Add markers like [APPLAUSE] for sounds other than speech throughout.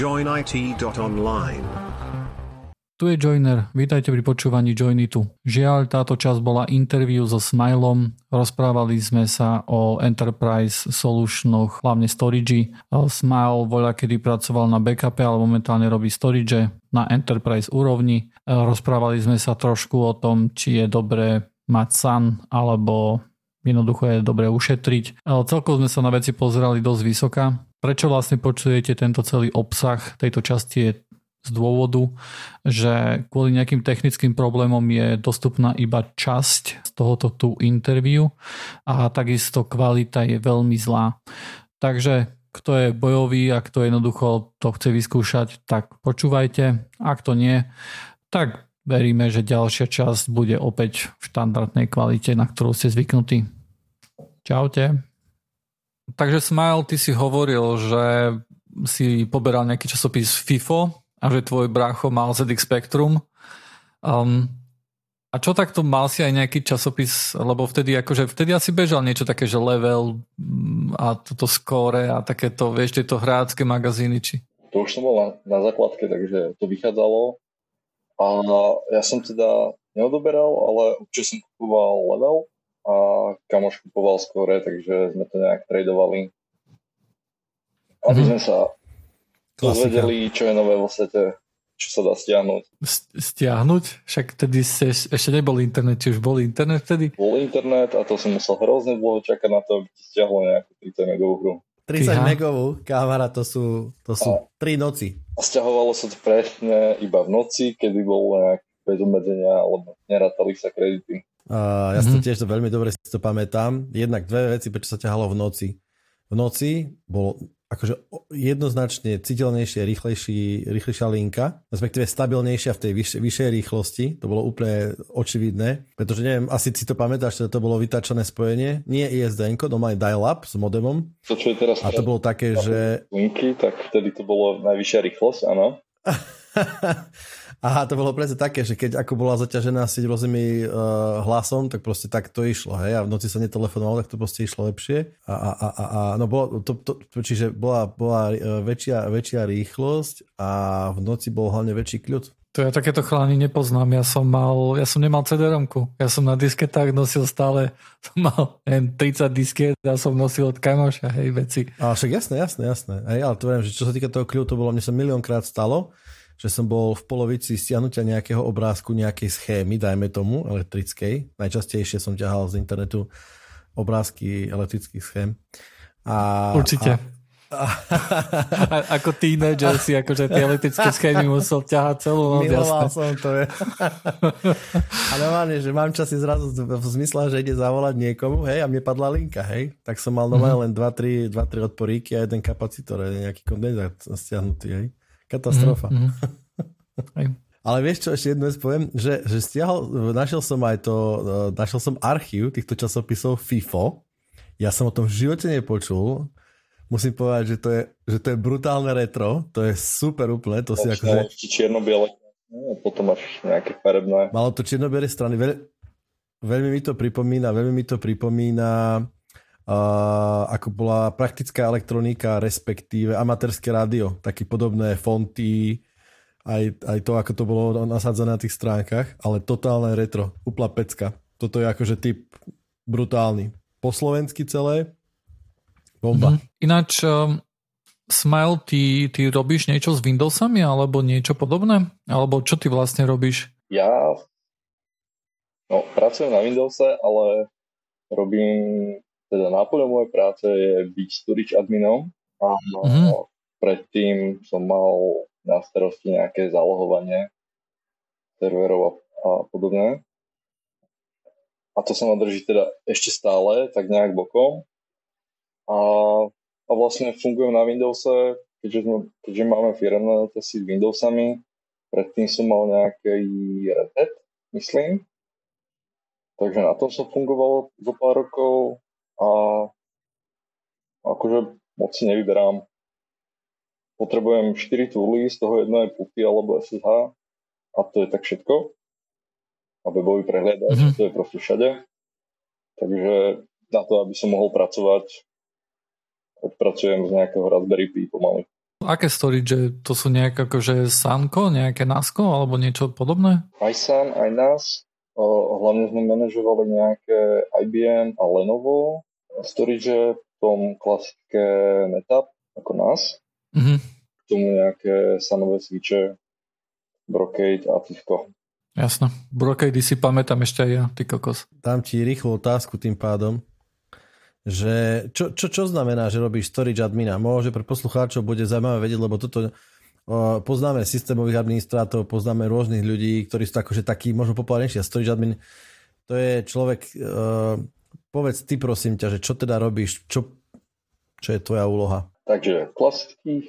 joinit.online. Tu je Joiner, vítajte pri počúvaní Joinitu. Žiaľ, táto časť bola interview so Smilom, rozprávali sme sa o Enterprise Solutionoch, hlavne storage. Smile voľa kedy pracoval na backupe, ale momentálne robí storage na Enterprise úrovni. Rozprávali sme sa trošku o tom, či je dobré mať SAN, alebo jednoducho je dobré ušetriť. Celkovo sme sa na veci pozerali dosť vysoká. Prečo vlastne počujete tento celý obsah tejto časti je z dôvodu, že kvôli nejakým technickým problémom je dostupná iba časť z tohoto tu interview a takisto kvalita je veľmi zlá. Takže kto je bojový a kto jednoducho to chce vyskúšať, tak počúvajte. Ak to nie, tak veríme, že ďalšia časť bude opäť v štandardnej kvalite, na ktorú ste zvyknutí. Čaute. Takže Smile, ty si hovoril, že si poberal nejaký časopis FIFO a že tvoj brácho mal ZX Spectrum. Um, a čo takto mal si aj nejaký časopis, lebo vtedy akože vtedy asi bežal niečo také, že level mm, a toto skóre a takéto, vieš, tieto hrácké magazíny, či? To už som bol na, na základke, takže to vychádzalo. A ja som teda neodoberal, ale určite som kupoval level a kamoš kupoval skóre, takže sme to nejak tradovali. Aby mm-hmm. sme sa dozvedeli, čo je nové vo svete, čo sa dá stiahnuť. Stiahnuť? Však tedy ste, ešte nebol internet, či už bol internet vtedy? Bol internet a to som musel hrozne dlho čakať na to, aby ti stiahlo nejakú 30 megovú hru. 30 megovú, kámara, to sú, to sú a, 3 noci. A stiahovalo sa to presne iba v noci, kedy bol nejak bez obmedzenia, alebo nerátali sa kredity. Uh, ja mm-hmm. si to mhm. tiež to veľmi dobre si to pamätám. Jednak dve veci, prečo sa ťahalo v noci. V noci bol akože jednoznačne citeľnejšie, rýchlejší, rýchlejšia linka, respektíve stabilnejšia v tej vyš, vyššej rýchlosti. To bolo úplne očividné, pretože neviem, asi si to pamätáš, že to bolo vytačené spojenie, nie ISDN, normálne dial-up s modemom. To, čo je teraz a to bolo také, že... Linky, tak vtedy to bolo najvyššia rýchlosť, áno. [LAUGHS] [LAUGHS] Aha, to bolo presne také, že keď ako bola zaťažená sieť rôznymi uh, hlasom, tak proste tak to išlo, hej, a v noci sa netelefonovalo, tak to proste išlo lepšie. A, a, a, a, no bolo, to, to, čiže bola, bola uh, väčšia, väčšia rýchlosť a v noci bol hlavne väčší kľud. To ja takéto chlány nepoznám. Ja som mal, ja som nemal cd Ja som na disketách nosil stále, [LAUGHS] som mal neviem, 30 disket a som nosil od kamoša, hej, veci. A však jasné, jasné, jasné. Hej, ale to viem, že čo sa týka toho kľudu, to bolo, mne sa miliónkrát stalo, že som bol v polovici stiahnutia nejakého obrázku nejakej schémy, dajme tomu, elektrickej. Najčastejšie som ťahal z internetu obrázky elektrických schém. A, Určite. A, a, ako teenager si akože tie elektrické [LAUGHS] schémy musel ťahať celú noc. Miloval jasné. som to. Je. a normálne, že mám časy zrazu v zmysle, že ide zavolať niekomu, hej, a mne padla linka, hej. Tak som mal normálne mm-hmm. len 2-3 odporíky a jeden kapacitor, nejaký kondenzát stiahnutý, hej. Katastrofa. Mm-hmm. Ale vieš čo, ešte jednu vec poviem, že, že stiahol, našiel som aj to, e, našiel som archív týchto časopisov FIFO. Ja som o tom v živote nepočul. Musím povedať, že to je, že to je brutálne retro. To je super úplne. To si ako, že... čierno-biele. No, potom máš nejaké farebné. Malo to čierno-biele strany. Veľ, veľmi mi to pripomína, veľmi mi to pripomína ako bola praktická elektronika, respektíve amatérske rádio, také podobné fonty, aj, aj to, ako to bolo nasadzené na tých stránkach, ale totálne retro, úplná pecka. Toto je akože typ brutálny. Po slovensky celé, bomba. Mm-hmm. Ináč, um, Smile, ty, ty robíš niečo s Windowsami alebo niečo podobné? Alebo čo ty vlastne robíš? Ja no, pracujem na Windowse, ale robím teda náplňou mojej práce je byť storage adminom a mm-hmm. predtým som mal na starosti nejaké zálohovanie serverov a, a podobne. A to sa ma drží teda ešte stále, tak nejak bokom. A, a vlastne fungujem na Windowse, keďže, sme, keďže máme firmné testy s Windowsami. Predtým som mal nejaký Red Hat, myslím. Takže na tom som fungoval zo pár rokov a akože moc si nevyberám. Potrebujem 4 tooly, z toho jedno je PuTTY alebo SSH a to je tak všetko. A webový prehliadač, mm-hmm. to je proste všade. Takže na to, aby som mohol pracovať, odpracujem z nejakého Raspberry Pi pomaly. Aké storage? To sú nejaké akože Sanko, nejaké NASCO alebo niečo podobné? Aj Sun, aj NAS. Hlavne sme manažovali nejaké IBM a Lenovo storage, v tom klasické NetApp ako NAS. Mm-hmm. K tomu nejaké sanové switche, Brocade a Cisco. Jasno. Brocade si pamätám ešte aj ja, ty kokos. Dám ti rýchlu otázku tým pádom že čo, čo, čo znamená, že robíš storage admina? Môže pre poslucháčov bude zaujímavé vedieť, lebo toto o, poznáme systémových administrátorov, poznáme rôznych ľudí, ktorí sú akože takí možno populárnejší a storage admin to je človek, o, povedz ty prosím ťa, že čo teda robíš, čo, čo je tvoja úloha? Takže v klasických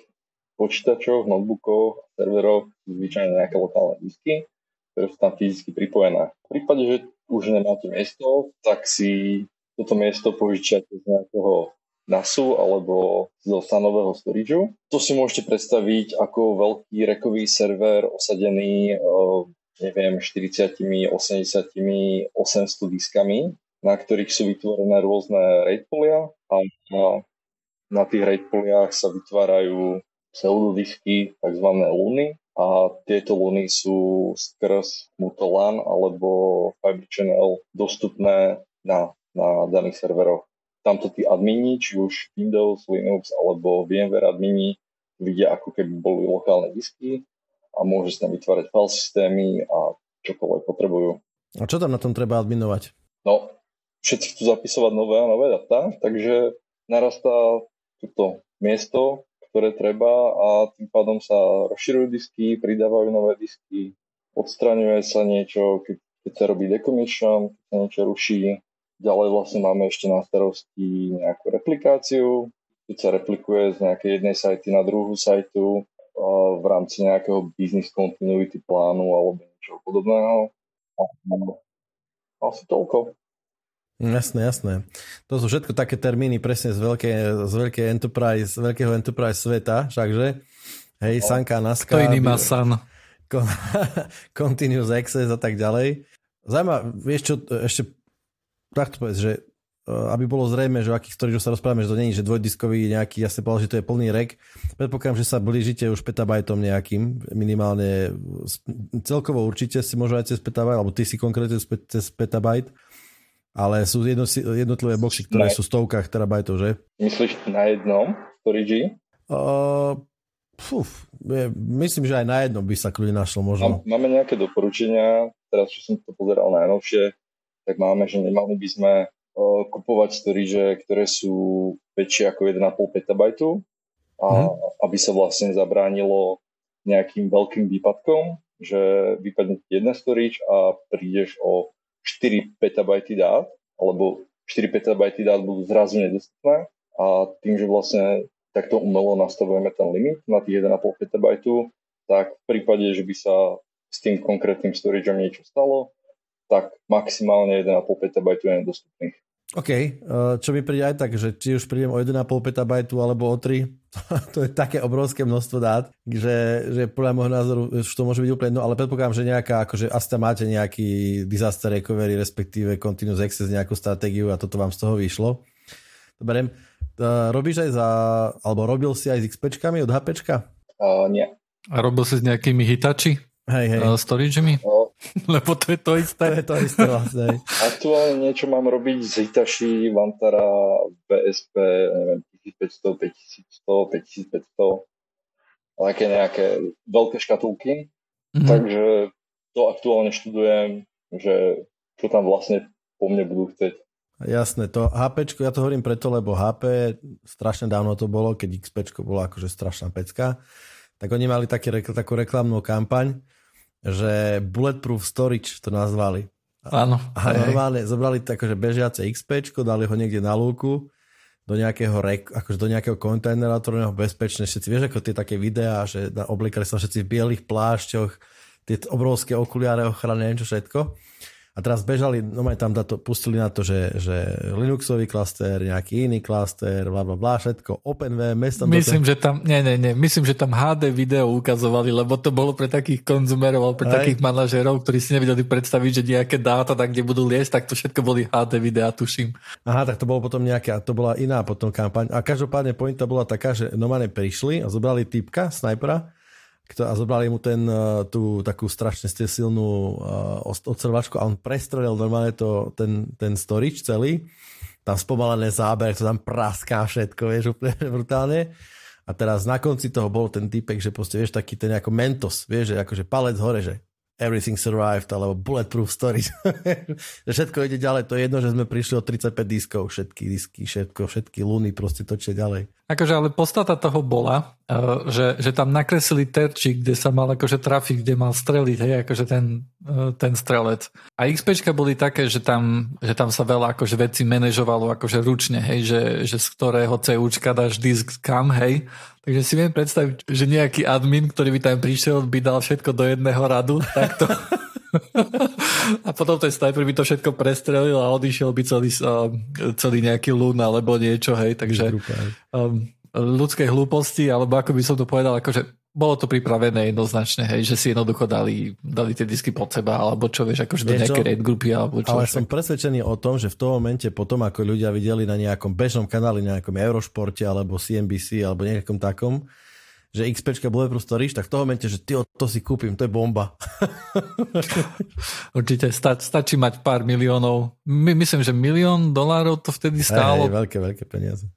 počítačoch, notebookoch, serveroch zvyčajne nejaké lokálne disky, ktoré sú tam fyzicky pripojené. V prípade, že už nemáte miesto, tak si toto miesto požičiate z nejakého NASu alebo zo stanového storageu. To si môžete predstaviť ako veľký rekový server osadený neviem, 40, 80, 800 diskami, na ktorých sú vytvorené rôzne RAID polia a na, na tých RAID poliach sa vytvárajú pseudodisky, tzv. luny a tieto luny sú skrz Mutolan alebo Fiber Channel dostupné na na daných serveroch. Tamto tí admini, či už Windows, Linux alebo VMware admini, vidia ako keby boli lokálne disky a môže sa tam vytvárať file systémy a čokoľvek potrebujú. A čo tam na tom treba adminovať? No, všetci chcú zapisovať nové a nové data, takže narastá toto miesto, ktoré treba a tým pádom sa rozširujú disky, pridávajú nové disky, odstraňuje sa niečo, keď, keď sa robí decommission, keď sa niečo ruší, Ďalej vlastne máme ešte na starosti nejakú replikáciu, keď sa replikuje z nejakej jednej sajty na druhú sajtu v rámci nejakého business continuity plánu alebo niečo podobného. Asi toľko. Jasné, jasné. To sú všetko také termíny presne z, veľké, z veľké enterprise, z veľkého enterprise sveta, všakže? Hej, no. Sanka, Naska. To iný má San. [LAUGHS] Continuous Access a tak ďalej. Zaujímavé, vieš čo, ešte tak to povedz, že e, aby bolo zrejme, že o akých storage sa rozprávame, že to není, že dvojdiskový nejaký, ja si povedal, že to je plný rek. Predpokladám, že sa blížite už petabajtom nejakým, minimálne celkovo určite si možno aj cez petabajt, alebo ty si konkrétne cez petabajt, ale sú jedno, jednotlivé boxy, ktoré na... sú v stovkách terabajtov, že? Myslíš na jednom storage? Uh, fuf, myslím, že aj na jednom by sa kľudne našlo možno. Máme nejaké doporučenia, teraz čo som to pozeral najnovšie, tak máme, že nemali by sme uh, kupovať storage, ktoré sú väčšie ako 1,5 petabajtu a mm. aby sa vlastne zabránilo nejakým veľkým výpadkom, že vypadne jedna storage a prídeš o 4 petabajty dát, alebo 4 petabajty dát budú zrazu nedostupné a tým, že vlastne takto umelo nastavujeme ten limit na tých 1,5 petabajtu, tak v prípade, že by sa s tým konkrétnym storageom niečo stalo, tak maximálne 1,5 petabajtu je nedostupných. OK, eh, čo mi príde aj tak, že či už prídem o 1,5 petabajtu alebo o 3, to je také obrovské množstvo dát, že, že podľa môjho názoru už to môže byť úplne jedno, ale predpokladám, že nejaká, akože asi tam máte nejaký disaster recovery, respektíve continuous access, nejakú stratégiu a toto vám z toho vyšlo. Dobre, eh, robíš aj za, alebo robil si aj s XPčkami od HPčka? Uh, nie. A robil si s nejakými hitači? Hej, hej. Uh, storagemi? Uh, [LAUGHS] Lebo to je to isté. To je to isté vlastne. Aktuálne niečo mám robiť z Hitachi, Vantara, BSP, neviem, 1500, 5100, 5500, také nejaké veľké škatulky. Mm-hmm. Takže to aktuálne študujem, že čo tam vlastne po mne budú chcieť. Jasné, to HP, ja to hovorím preto, lebo HP, strašne dávno to bolo, keď XP bolo akože strašná pecka, tak oni mali také, takú reklamnú kampaň, že Bulletproof Storage to nazvali. Áno. A normálne zobrali tak, že bežiace XP, dali ho niekde na lúku, do nejakého, rek, akože do nejakého kontajnera, ktorého bezpečne. Všetci vieš, ako tie také videá, že oblikali sa všetci v bielých plášťoch, tie obrovské okuliare ochrany, neviem čo všetko. A teraz bežali, no tam to, pustili na to, že, že Linuxový klaster, nejaký iný klaster, bla bla bla, všetko, OpenVMS tam... Myslím, že tam, nie, nie, nie, myslím, že tam HD video ukazovali, lebo to bolo pre takých konzumerov, pre Aj. takých manažerov, ktorí si nevedeli predstaviť, že nejaké dáta, tak kde budú liesť, tak to všetko boli HD videá, tuším. Aha, tak to bolo potom nejaká, to bola iná potom kampaň. A každopádne pointa bola taká, že normálne prišli a zobrali typka, snajpera, a zobrali mu ten, eh, tú takú strašne silnú uh, odsrvačku a on prestrelil normálne to, ten, ten storage celý. Tam spomalené záber, to tam praská všetko, vieš, úplne [LAUGHS] brutálne. A teraz na konci toho bol ten typek, že proste, vieš, taký ten ako mentos, vieš, že akože palec hore, že Everything Survived alebo Bulletproof Stories. [LAUGHS] všetko ide ďalej. To je jedno, že sme prišli o 35 diskov, všetky disky, všetko, všetky luny proste točia ďalej. Akože ale podstata toho bola, eh, že, že tam nakreslili terčík, kde sa mal akože trafiť, kde mal streliť, hej, akože ten, eh, ten strelec. A XPčka boli také, že tam, že tam sa veľa akože veci manažovalo akože ručne, hej, že, že z ktorého CUčka dáš disk kam, hej. Takže si viem predstaviť, že nejaký admin, ktorý by tam prišiel, by dal všetko do jedného radu, takto. [LAUGHS] [LAUGHS] a potom ten sniper by to všetko prestrelil a odišiel by celý, celý nejaký lún alebo niečo, hej, takže um, ľudské hlúposti, alebo ako by som to povedal, akože bolo to pripravené jednoznačne, hej, že si jednoducho dali, dali tie disky pod seba, alebo čo vieš, akože do nejaké raid grupy, alebo čo. Ale som presvedčený o tom, že v tom momente potom, ako ľudia videli na nejakom bežnom kanáli, nejakom Eurošporte, alebo CNBC, alebo nejakom takom, že XPčka Bulletproof Storage, tak v tom momente, že ty to si kúpim, to je bomba. [LAUGHS] Určite sta- stačí mať pár miliónov. My, myslím, že milión dolárov to vtedy stálo. Hej, veľké, veľké peniaze.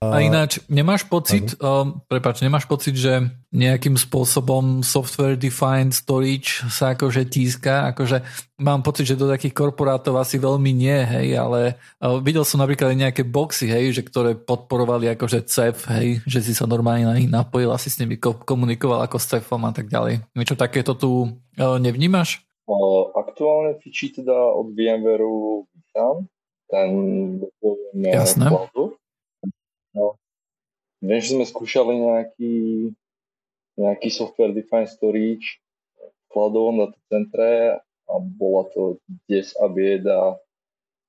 A ináč, nemáš pocit, uh, prepáč, nemáš pocit, že nejakým spôsobom software defined storage sa akože tíska, akože mám pocit, že do takých korporátov asi veľmi nie, hej, ale uh, videl som napríklad aj nejaké boxy, hej, že ktoré podporovali akože CEF, hej, že si sa normálne na nich napojil, asi s nimi komunikoval ako s CEFom a tak ďalej. Niečo takéto tu uh, nevnímaš? Aktuálne fičí teda od VMware tam, ten Jasné. Cloudu. Viem, že sme skúšali nejaký, nejaký software defined storage v cloudovom datacentre a bola to des a bieda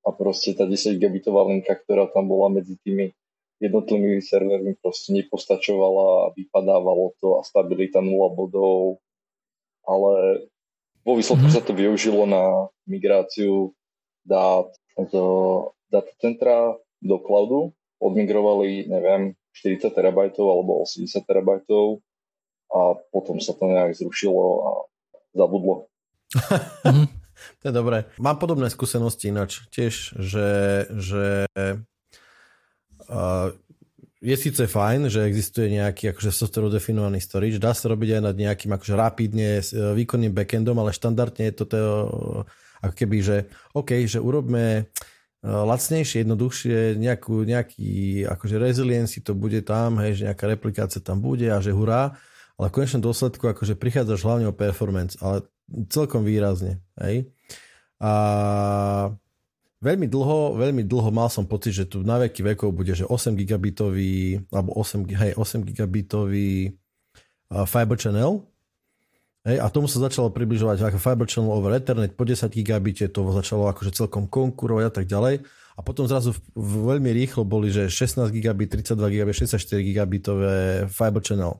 a proste tá 10 gigabitová linka, ktorá tam bola medzi tými jednotlivými servermi proste nepostačovala a vypadávalo to a stabilita 0 bodov, ale vo výsledku mm-hmm. sa to využilo na migráciu dát z datacentra do cloudu odmigrovali, neviem, 40 terabajtov alebo 80 terabajtov a potom sa to nejak zrušilo a zabudlo. Mhm. to je dobré. Mám podobné skúsenosti ináč tiež, že, že uh, je síce fajn, že existuje nejaký akože software definovaný storage, dá sa robiť aj nad nejakým akože rapidne e, výkonným backendom, ale štandardne je to, ako keby, že OK, že urobme lacnejšie, jednoduchšie, nejakú, nejaký akože resiliency to bude tam, hej, že nejaká replikácia tam bude a že hurá, ale v konečnom dôsledku akože prichádzaš hlavne o performance, ale celkom výrazne, hej. A veľmi dlho, veľmi dlho mal som pocit, že tu na veky vekov bude, že 8 gigabitový, alebo 8, hej, 8 gigabitový uh, fiber channel, Hej, a tomu sa začalo približovať ako Fiber Channel over Ethernet po 10 gigabite, to začalo akože celkom konkurovať a tak ďalej. A potom zrazu veľmi rýchlo boli, že 16 gigabit, 32 gigabit, 64 gigabitové Fiber Channel.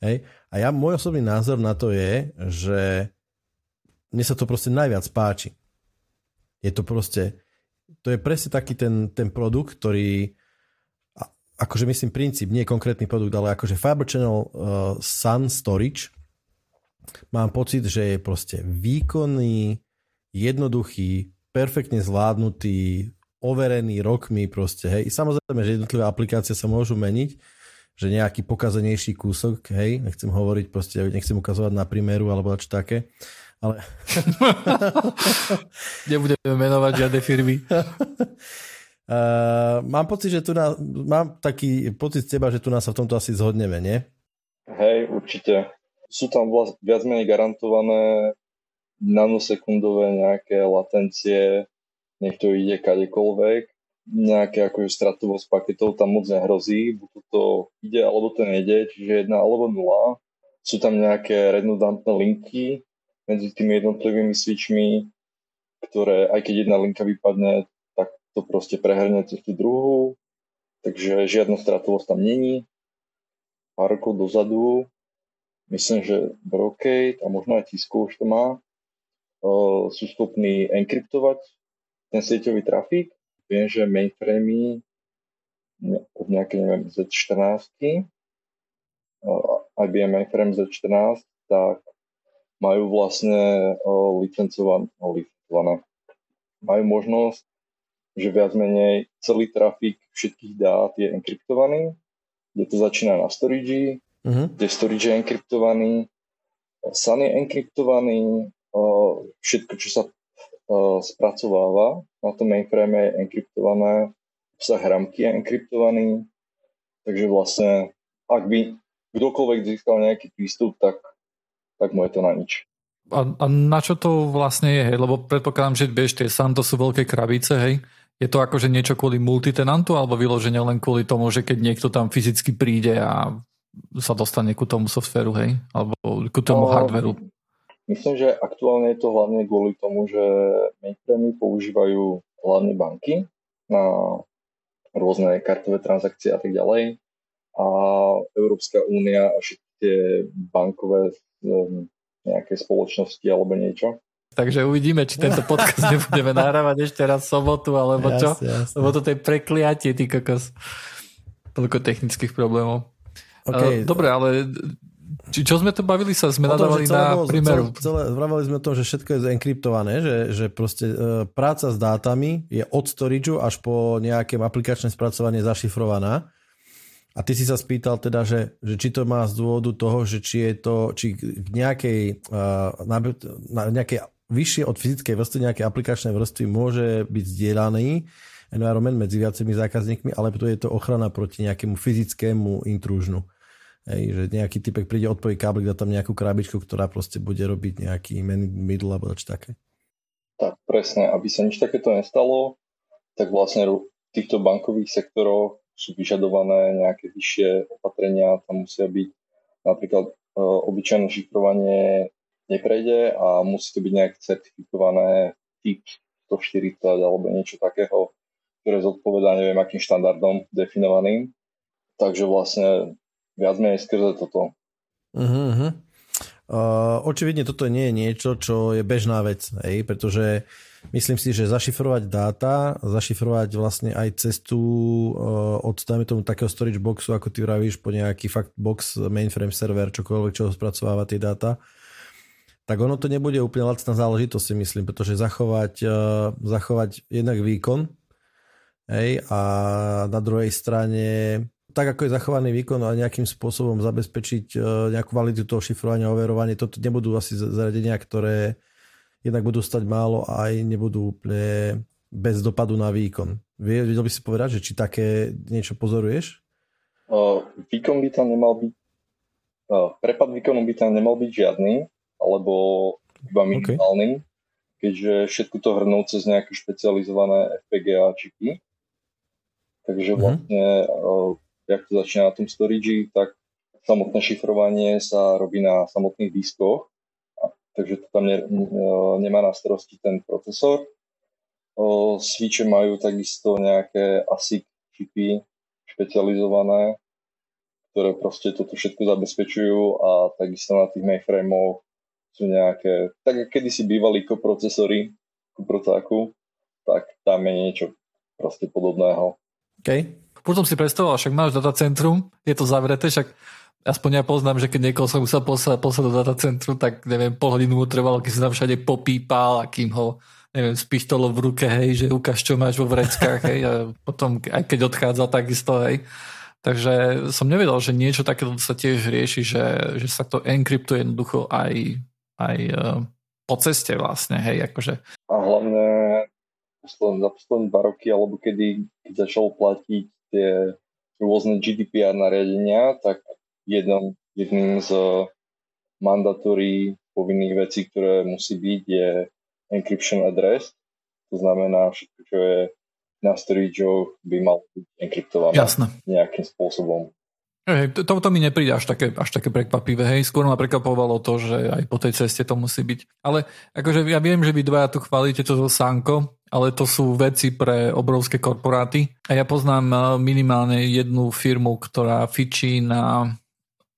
Hej. A ja, môj osobný názor na to je, že mne sa to proste najviac páči. Je to proste, to je presne taký ten, ten produkt, ktorý akože myslím princíp, nie konkrétny produkt, ale akože Fiber Channel uh, Sun Storage, mám pocit, že je proste výkonný, jednoduchý, perfektne zvládnutý, overený rokmi proste, hej. Samozrejme, že jednotlivé aplikácie sa môžu meniť, že nejaký pokazenejší kúsok, hej, nechcem hovoriť proste, nechcem ukazovať na primeru alebo čo také, ale... [LAUGHS] Nebudeme menovať žiadne firmy. Uh, [LAUGHS] mám pocit, že tu na, mám taký pocit z teba, že tu nás sa v tomto asi zhodneme, nie? Hej, určite sú tam viac menej garantované nanosekundové nejaké latencie, nech to ide kadekoľvek, nejaké akože stratovosť paketov tam moc nehrozí, buď to ide alebo to nejde, čiže jedna alebo nula. Sú tam nejaké redundantné linky medzi tými jednotlivými switchmi, ktoré aj keď jedna linka vypadne, tak to proste prehrne cez tú druhú, takže žiadna stratovosť tam není. Pár rokov dozadu, myslím, že Brocade a možno aj Cisco už to má, uh, sú schopní enkryptovať ten sieťový trafik. Viem, že mainframey od nejaké, neviem, Z14, uh, IBM mainframe Z14, tak majú vlastne uh, licencované, licencované, majú možnosť že viac menej celý trafik všetkých dát je enkryptovaný, kde to začína na storage, uh-huh. kde storage je enkryptovaný, SUN je enkryptovaný, všetko, čo sa spracováva na tom mainframe je enkryptované, obsah ramky je enkryptovaný, takže vlastne ak by kdokoľvek získal nejaký prístup, tak, tak mu je to na nič. A, a na čo to vlastne je, hej? Lebo predpokladám, že vieš, tie SAN to sú veľké krabice, hej? Je to akože niečo kvôli multitenantu alebo vyloženie len kvôli tomu, že keď niekto tam fyzicky príde a sa dostane ku tomu softveru, hej? Alebo ku tomu no, hardveru? Myslím, že aktuálne je to hlavne kvôli tomu, že mainframy používajú hlavne banky na rôzne kartové transakcie a tak ďalej. A Európska únia a všetky tie bankové um, nejaké spoločnosti alebo niečo Takže uvidíme, či tento podcast [LAUGHS] nebudeme nahrávať ešte raz v sobotu, alebo čo. Jasne, jasne. Lebo toto je prekliatie, ty kokos. Toľko technických problémov. Okay. Dobre, ale či, čo sme to bavili sa? Sme nadávali na bolo, prímeru. Celé, celé, sme o tom, že všetko je zenkryptované, že, že proste e, práca s dátami je od storageu až po nejaké aplikačné spracovanie zašifrovaná. A ty si sa spýtal teda, že, že či to má z dôvodu toho, že či je to, či k nejakej, uh, na, na nejakej vyššie od fyzickej vrstvy nejaké aplikačné vrstvy môže byť zdieľaný environment medzi viacerými zákazníkmi, ale tu je to ochrana proti nejakému fyzickému intrúžnu. Hej, že nejaký typek príde, odpojí káblik, dá tam nejakú krabičku, ktorá proste bude robiť nejaký middle alebo čo také. Tak presne, aby sa nič takéto nestalo, tak vlastne v týchto bankových sektoroch sú vyžadované nejaké vyššie opatrenia, tam musia byť napríklad e, obyčajné šifrovanie neprejde a musí to byť nejak certifikované typ 140 alebo niečo takého, ktoré zodpovedá neviem akým štandardom definovaným. Takže vlastne viac menej skrze toto. Uh-huh. Uh, očividne toto nie je niečo, čo je bežná vec, hej, pretože myslím si, že zašifrovať dáta, zašifrovať vlastne aj cestu uh, od dajme tomu takého storage boxu, ako ty vravíš, po nejaký fakt box, mainframe server, čokoľvek, čo spracováva tie dáta, tak ono to nebude úplne lacná záležitosť si myslím, pretože zachovať, uh, zachovať jednak výkon hej, a na druhej strane tak ako je zachovaný výkon a nejakým spôsobom zabezpečiť uh, nejakú validitu toho šifrovania a overovania, toto nebudú asi zariadenia, ktoré jednak budú stať málo a aj nebudú úplne bez dopadu na výkon. Vedel by si povedať, že či také niečo pozoruješ? Uh, výkon by tam nemal byť uh, prepad výkonu by tam nemal byť žiadny, alebo iba minimálnym, okay. keďže všetko to hrnú cez nejaké špecializované FPGA čipy. Takže mhm. vlastne, mm-hmm. jak to začína na tom storage, tak samotné šifrovanie sa robí na samotných diskoch, takže to tam ne, nemá na starosti ten procesor. Switche majú takisto nejaké ASIC čipy špecializované, ktoré proste toto všetko zabezpečujú a takisto na tých mainframeoch sú nejaké, tak kedy si bývali koprocesory ku procáku, tak tam je niečo proste podobného. OK. Potom si predstavoval, však máš datacentrum, je to zavreté, však aspoň ja poznám, že keď niekoho som musel poslať, poslať do datacentru, tak neviem, pol hodinu mu trvalo, keď sa tam všade popípal a kým ho neviem, s pištolou v ruke, hej, že ukáž, čo máš vo vreckách, hej, a potom, aj keď odchádzal, takisto, hej. Takže som nevedel, že niečo takéto sa tiež rieši, že, že sa to enkryptuje jednoducho aj aj uh, po ceste vlastne, hej, akože. A hlavne za posledné dva roky, alebo kedy keď začalo platiť tie rôzne GDPR nariadenia, tak jednom, jedným z mandatory povinných vecí, ktoré musí byť, je encryption address. To znamená, všetko, čo je na storage by mal byť enkryptované Jasne. nejakým spôsobom. Hej, to, to mi nepríde až také, až také prekvapivé, hej, skôr ma prekvapovalo to, že aj po tej ceste to musí byť. Ale akože ja viem, že vy dvaja tu chválite to zo Sanko, ale to sú veci pre obrovské korporáty. A ja poznám eh, minimálne jednu firmu, ktorá fičí na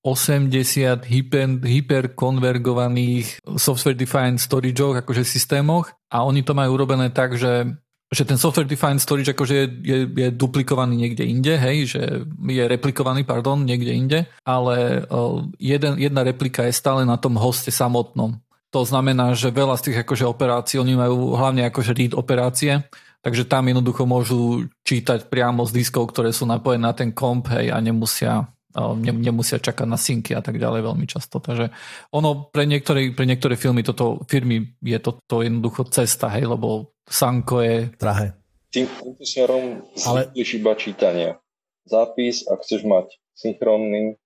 80 hyper, hyperkonvergovaných software defined storageoch, akože systémoch. A oni to majú urobené tak, že že ten software defined storage akože je, je, je duplikovaný niekde inde, hej, že je replikovaný, pardon, niekde inde, ale uh, jeden, jedna replika je stále na tom hoste samotnom. To znamená, že veľa z tých akože operácií, oni majú hlavne akože read operácie, takže tam jednoducho môžu čítať priamo z diskov, ktoré sú napojené na ten komp, hej, a nemusia ne, nemusia čakať na synky a tak ďalej veľmi často. Takže ono pre niektoré, pre niektoré filmy toto, firmy je toto jednoducho cesta, hej, lebo Sanko je... Drahé. Tým, týmto smerom Ale... iba čítanie. Zápis, ak chceš mať synchronný,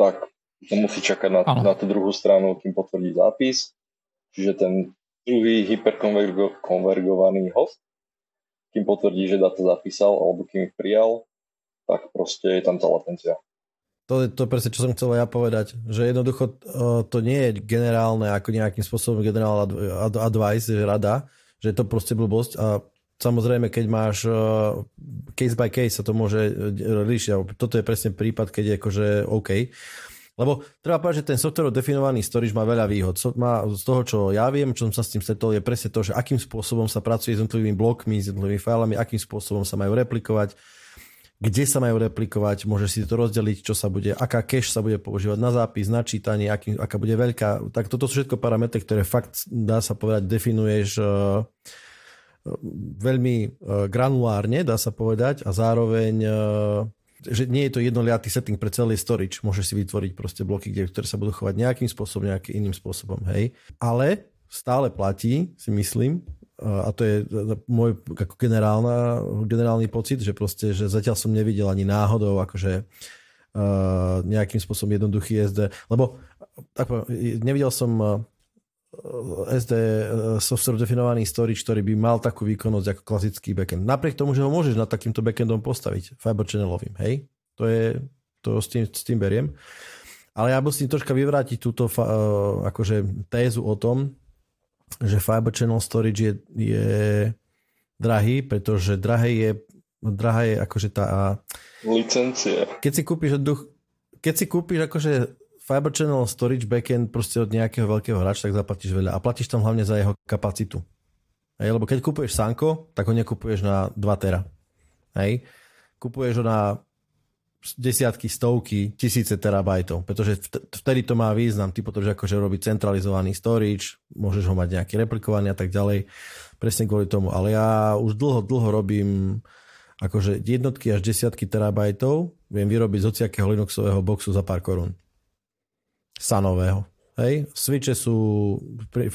tak to musí čakať na, na tú druhú stranu, kým potvrdí zápis. Čiže ten druhý hyperkonvergovaný host, kým potvrdí, že data zapísal alebo kým ich prijal, tak proste je tam tá latencia. To je to presne, čo som chcel ja povedať, že jednoducho to nie je generálne ako nejakým spôsobom generálna advice, že rada, že je to proste blbosť a samozrejme, keď máš case by case sa to môže líšiť. Toto je presne prípad, keď je akože OK. Lebo treba povedať, že ten softverov definovaný storage má veľa výhod. So, má, z toho, čo ja viem, čo som sa s tým stretol, je presne to, že akým spôsobom sa pracuje s jednotlivými blokmi, s jednotlivými fajlami, akým spôsobom sa majú replikovať, kde sa majú replikovať, môže si to rozdeliť, čo sa bude, aká cache sa bude používať na zápis, na čítanie, aký, aká bude veľká. Tak toto sú všetko parametre, ktoré fakt, dá sa povedať, definuješ uh, veľmi uh, granulárne, dá sa povedať, a zároveň uh, že nie je to jednoliatý setting pre celý storage. Môžeš si vytvoriť proste bloky, kde, ktoré sa budú chovať nejakým spôsobom, nejakým iným spôsobom. Hej. Ale stále platí, si myslím, a to je môj ako generálna, generálny pocit, že proste, že zatiaľ som nevidel ani náhodou akože nejakým spôsobom jednoduchý SD, lebo tak nevidel som SD software definovaný storage, ktorý by mal takú výkonnosť ako klasický backend. Napriek tomu, že ho môžeš nad takýmto backendom postaviť, fiber channelovým, hej? To je, to s tým, s tým beriem. Ale ja musím troška vyvrátiť túto uh, akože tézu o tom, že Fiber Channel Storage je, je drahý, pretože drahé je, drahá je akože tá... Licencie. Keď si kúpiš, keď si kúpiš akože Fiber Channel Storage backend proste od nejakého veľkého hráča, tak zaplatíš veľa. A platíš tam hlavne za jeho kapacitu. Hej, lebo keď kupuješ Sanko, tak ho nekupuješ na 2 tera. Hej. Kupuješ ho na desiatky, stovky, tisíce terabajtov, pretože vtedy to má význam. Ty potrebuješ akože robiť centralizovaný storage, môžeš ho mať nejaký replikovaný a tak ďalej, presne kvôli tomu. Ale ja už dlho, dlho robím akože jednotky až desiatky terabajtov, viem vyrobiť z hociakého Linuxového boxu za pár korún. Sanového. Hej, switche sú,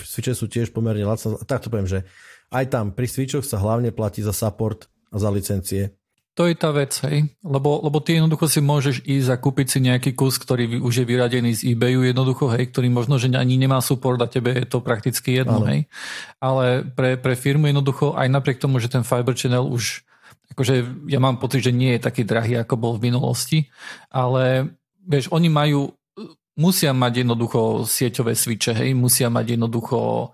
switche sú tiež pomerne lacné. Tak to poviem, že aj tam pri switchoch sa hlavne platí za support a za licencie. To je tá vec, hej. Lebo, lebo ty jednoducho si môžeš ísť a kúpiť si nejaký kus, ktorý už je vyradený z eBayu jednoducho, hej, ktorý možno, že ani nemá support a tebe je to prakticky jedno, ano. hej. Ale pre, pre firmu jednoducho, aj napriek tomu, že ten Fiber Channel už, akože ja mám pocit, že nie je taký drahý, ako bol v minulosti, ale vieš, oni majú musia mať jednoducho sieťové switche, hej, musia mať jednoducho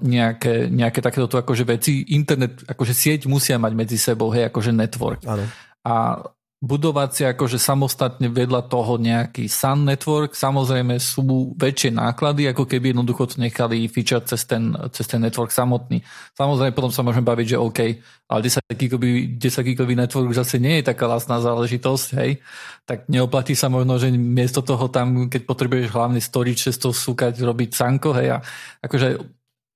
nejaké, nejaké takéto akože veci. Internet, akože sieť musia mať medzi sebou, hej, akože network. Áno. A budovať si akože samostatne vedľa toho nejaký Sun Network, samozrejme sú väčšie náklady, ako keby jednoducho to nechali fičať cez ten, cez ten network samotný. Samozrejme potom sa môžeme baviť, že OK, ale 10 gigový, 10 gigový network zase nie je taká lacná záležitosť, hej, tak neoplatí sa možno, že miesto toho tam, keď potrebuješ hlavný storage, cez to súkať, robiť sanko, hej, a akože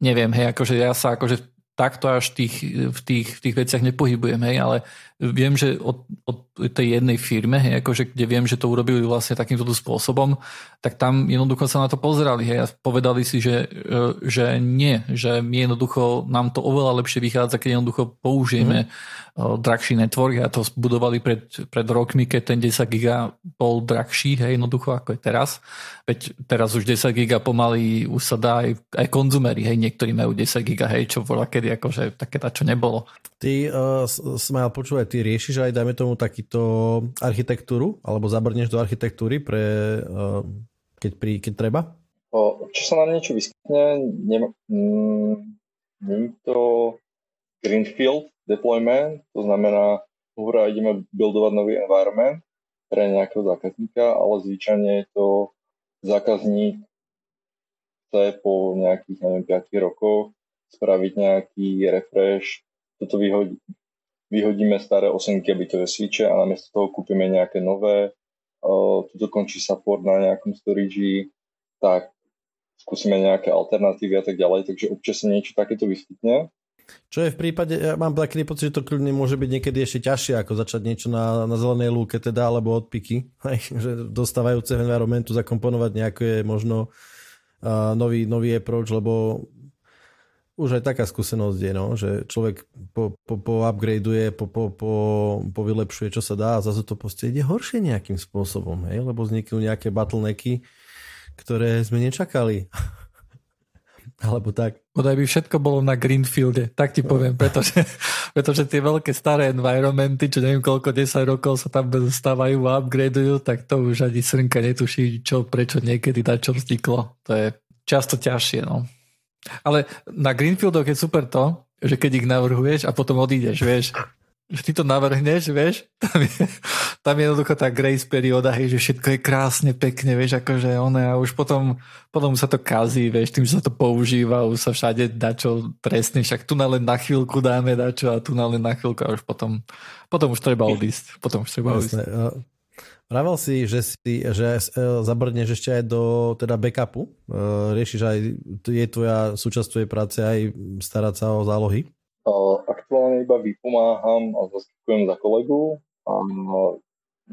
neviem, hej, akože ja sa akože takto až tých, v, tých, v tých veciach nepohybujem, hej, ale viem, že od, od tej jednej firme, hej, akože, kde viem, že to urobili vlastne takýmto spôsobom, tak tam jednoducho sa na to pozerali hej, a povedali si, že, e, že nie, že my jednoducho nám to oveľa lepšie vychádza, keď jednoducho použijeme mm. drahší network a to budovali pred, pred rokmi, keď ten 10 giga bol drahší, hej, jednoducho ako je teraz. Veď teraz už 10 giga pomaly už sa dá aj, aj konzumery, hej, niektorí majú 10 giga, hej, čo bola kedy akože také čo nebolo. Ty, uh, Smile, počúvaj, ty riešiš aj, dajme tomu, takýto architektúru, alebo zabrneš do architektúry, pre, uh, keď, pri, keď treba? Čo sa na niečo vyskytne, nie, mm, to Greenfield deployment, to znamená, hurá, ideme buildovať nový environment pre nejakého zákazníka, ale zvyčajne je to zákazník chce po nejakých, neviem, 5 rokoch spraviť nejaký refresh, toto vyhodí, vyhodíme staré osenkové bytové switche a namiesto toho kúpime nejaké nové, tu dokončí support na nejakom storage, tak skúsime nejaké alternatívy a tak ďalej, takže občas sa niečo takéto vyskytne. Čo je v prípade, ja mám taký pocit, že to kľudne môže byť niekedy ešte ťažšie, ako začať niečo na, na zelenej lúke teda, alebo odpiky, [LAUGHS] že dostávajúce environmentu zakomponovať nejaké možno uh, nový, nový approach, lebo už aj taká skúsenosť je, no, že človek po, po, po upgradeuje, po, po, po, po vylepšuje, čo sa dá a zase to proste ide horšie nejakým spôsobom, hej, lebo vzniknú nejaké bottlenecky, ktoré sme nečakali. [LAUGHS] Alebo tak. Podaj by všetko bolo na Greenfielde, tak ti poviem, pretože, [LAUGHS] pretože tie veľké staré environmenty, čo neviem koľko 10 rokov sa tam stávajú a upgradeujú, tak to už ani srnka netuší, čo, prečo niekedy na čo vzniklo. To je často ťažšie, no. Ale na Greenfieldoch je super to, že keď ich navrhuješ a potom odídeš, vieš, že ty to navrhneš, vieš, tam je, tam je jednoducho tá grace perióda, hej, že všetko je krásne, pekne, vieš, akože one a už potom, potom sa to kazí, vieš, tým, že sa to používa, už sa všade dačo presne, však tu na len na chvíľku dáme dačo a tu na len na chvíľku a už potom, potom už treba odísť, potom už treba odísť. Vravel si, že, si, že e, zabrdneš ešte aj do teda backupu. E, riešiš aj, je tvoja súčasť tvojej práce aj starať sa o zálohy? Aktuálne iba vypomáham a zaskakujem za kolegu a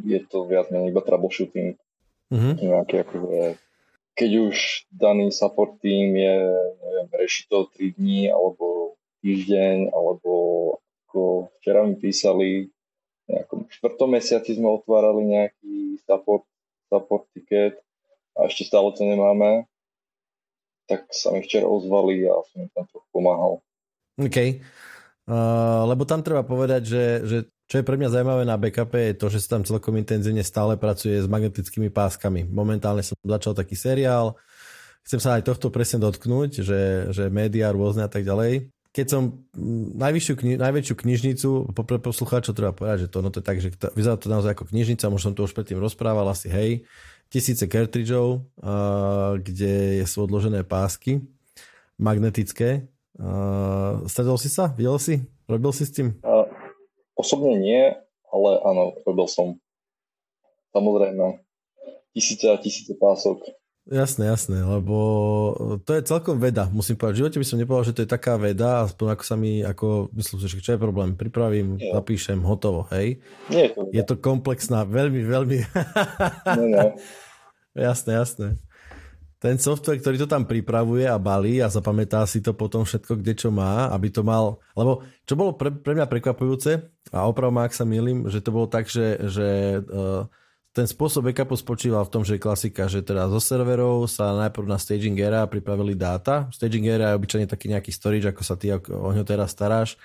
je to viac menej iba troubleshooting. Uh-huh. Nejaké akože, keď už daný support team je, neviem, reši to 3 dní alebo týždeň, alebo ako včera mi písali, nejakom štvrtom mesiaci sme otvárali nejaký support, support ticket a ešte stále to nemáme, tak sa mi včera ozvali a som im tam trochu pomáhal. OK. Uh, lebo tam treba povedať, že, že čo je pre mňa zaujímavé na backupe je to, že sa tam celkom intenzívne stále pracuje s magnetickými páskami. Momentálne som začal taký seriál, chcem sa aj tohto presne dotknúť, že, že médiá rôzne a tak ďalej keď som najvyššiu kni- najväčšiu knižnicu, pre poslucháčov treba povedať, že to, no to je tak, že to, vyzerá to naozaj ako knižnica, možno som to už predtým rozprával, asi hej, tisíce cartridgeov, uh, kde sú odložené pásky magnetické. Uh, stredol si sa? Videl si? Robil si s tým? Uh, osobne nie, ale áno, robil som. Samozrejme. Tisíce a tisíce pások. Jasné, jasné, lebo to je celkom veda, musím povedať. V živote by som nepovedal, že to je taká veda, aspoň ako sa mi, ako, myslím si, že čo je problém, pripravím, yeah. napíšem, hotovo, hej. Nie je to, je to komplexná, veľmi, veľmi... [LAUGHS] no, no. jasné, jasné. Ten software, ktorý to tam pripravuje a balí a zapamätá si to potom všetko, kde čo má, aby to mal... Lebo čo bolo pre, pre mňa prekvapujúce, a opravom ak sa milím, že to bolo tak, že, že uh, ten spôsob backupu spočíval v tom, že je klasika, že teda zo serverov sa najprv na staging era pripravili dáta. Staging era je obyčajne taký nejaký storage, ako sa ty o ňo teraz staráš,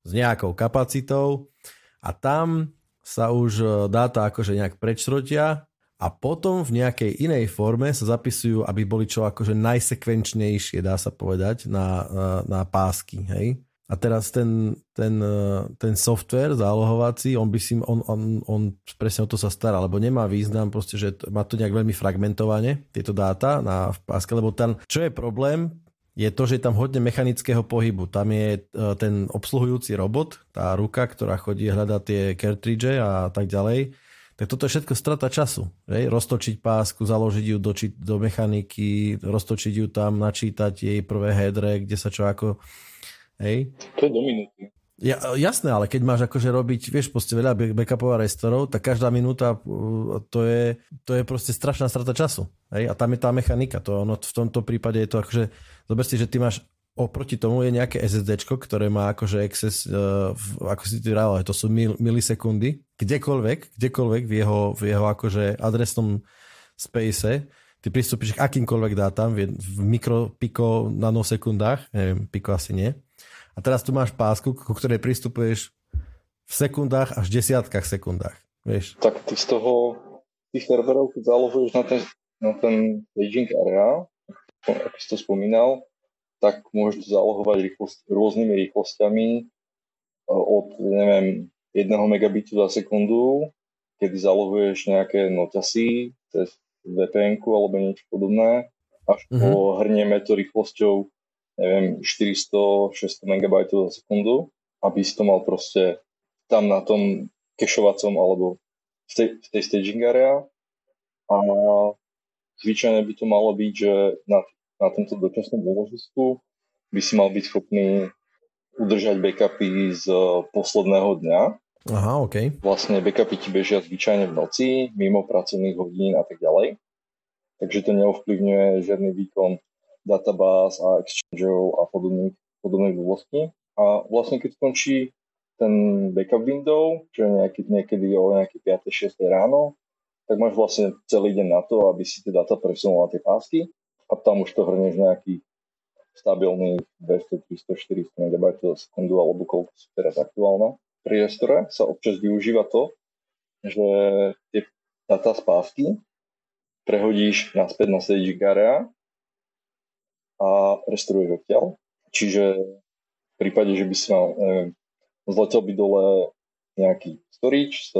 s nejakou kapacitou a tam sa už e, dáta akože nejak prečrotia a potom v nejakej inej forme sa zapisujú, aby boli čo akože najsekvenčnejšie, dá sa povedať, na, na, na pásky, hej. A teraz ten, ten, eh, ten software zálohovací, on by si, on, on, on presne o to sa stará, lebo nemá význam proste, že má to nejak veľmi fragmentovane, tieto dáta na páske, lebo tam, čo je problém, je to, že je tam hodne mechanického pohybu. Tam je eh, ten obsluhujúci robot, tá ruka, ktorá chodí hľadať tie cartridge a tak ďalej. Tak toto je všetko strata času. Že? Roztočiť pásku, založiť ju do, či, do mechaniky, roztočiť ju tam, načítať jej prvé headre, kde sa čo ako Hej. To je do minúty. Ja, jasné, ale keď máš akože robiť, vieš, proste veľa backupov a restorov, tak každá minúta uh, to je, to je proste strašná strata času. Hej? A tam je tá mechanika. To, ono, v tomto prípade je to akože, zober si, že ty máš oproti tomu je nejaké SSD, ktoré má akože access, uh, ako si ty vrával, to sú mil, milisekundy, kdekoľvek, kdekoľvek v jeho, v jeho akože adresnom space, ty pristúpiš k akýmkoľvek dátam v, v mikro, piko, nanosekundách, neviem, piko asi nie, a teraz tu máš pásku, ku ktorej pristupuješ v sekundách až desiatkách sekundách. Vieš. Tak ty z toho, tých serverov, keď zalohuješ na ten, na ten staging area, ako si to spomínal, tak môžeš to zalohovať rýchlosť, rôznymi rýchlosťami e, od, neviem, 1 megabitu za sekundu, kedy zalohuješ nejaké noťasy cez vpn alebo niečo podobné, až mm-hmm. po mhm. hrnieme to rýchlosťou neviem, 400-600 MB za sekundu, aby si to mal proste tam na tom kešovacom alebo v tej, v tej staging area a zvyčajne by to malo byť, že na, na tomto dočasnom úložisku by si mal byť schopný udržať backupy z posledného dňa. Aha, OK. Vlastne backupy ti bežia zvyčajne v noci, mimo pracovných hodín a tak ďalej. Takže to neovplyvňuje žiadny výkon databáz a exchangeov a podobných, podobných blbostí. A vlastne keď skončí ten backup window, čo je nejaký, niekedy o nejaké 5. 6. ráno, tak máš vlastne celý deň na to, aby si tie data presunul na tie pásky a tam už to hrneš nejaký stabilný 200, 300, 400 MB za sekundu alebo koľko sú teraz aktuálne. Pri restore sa občas využíva to, že tie data z pásky prehodíš naspäť na staging area a restoruješ odtiaľ. Čiže v prípade, že by si mal, neviem, zletel by dole nejaký storage s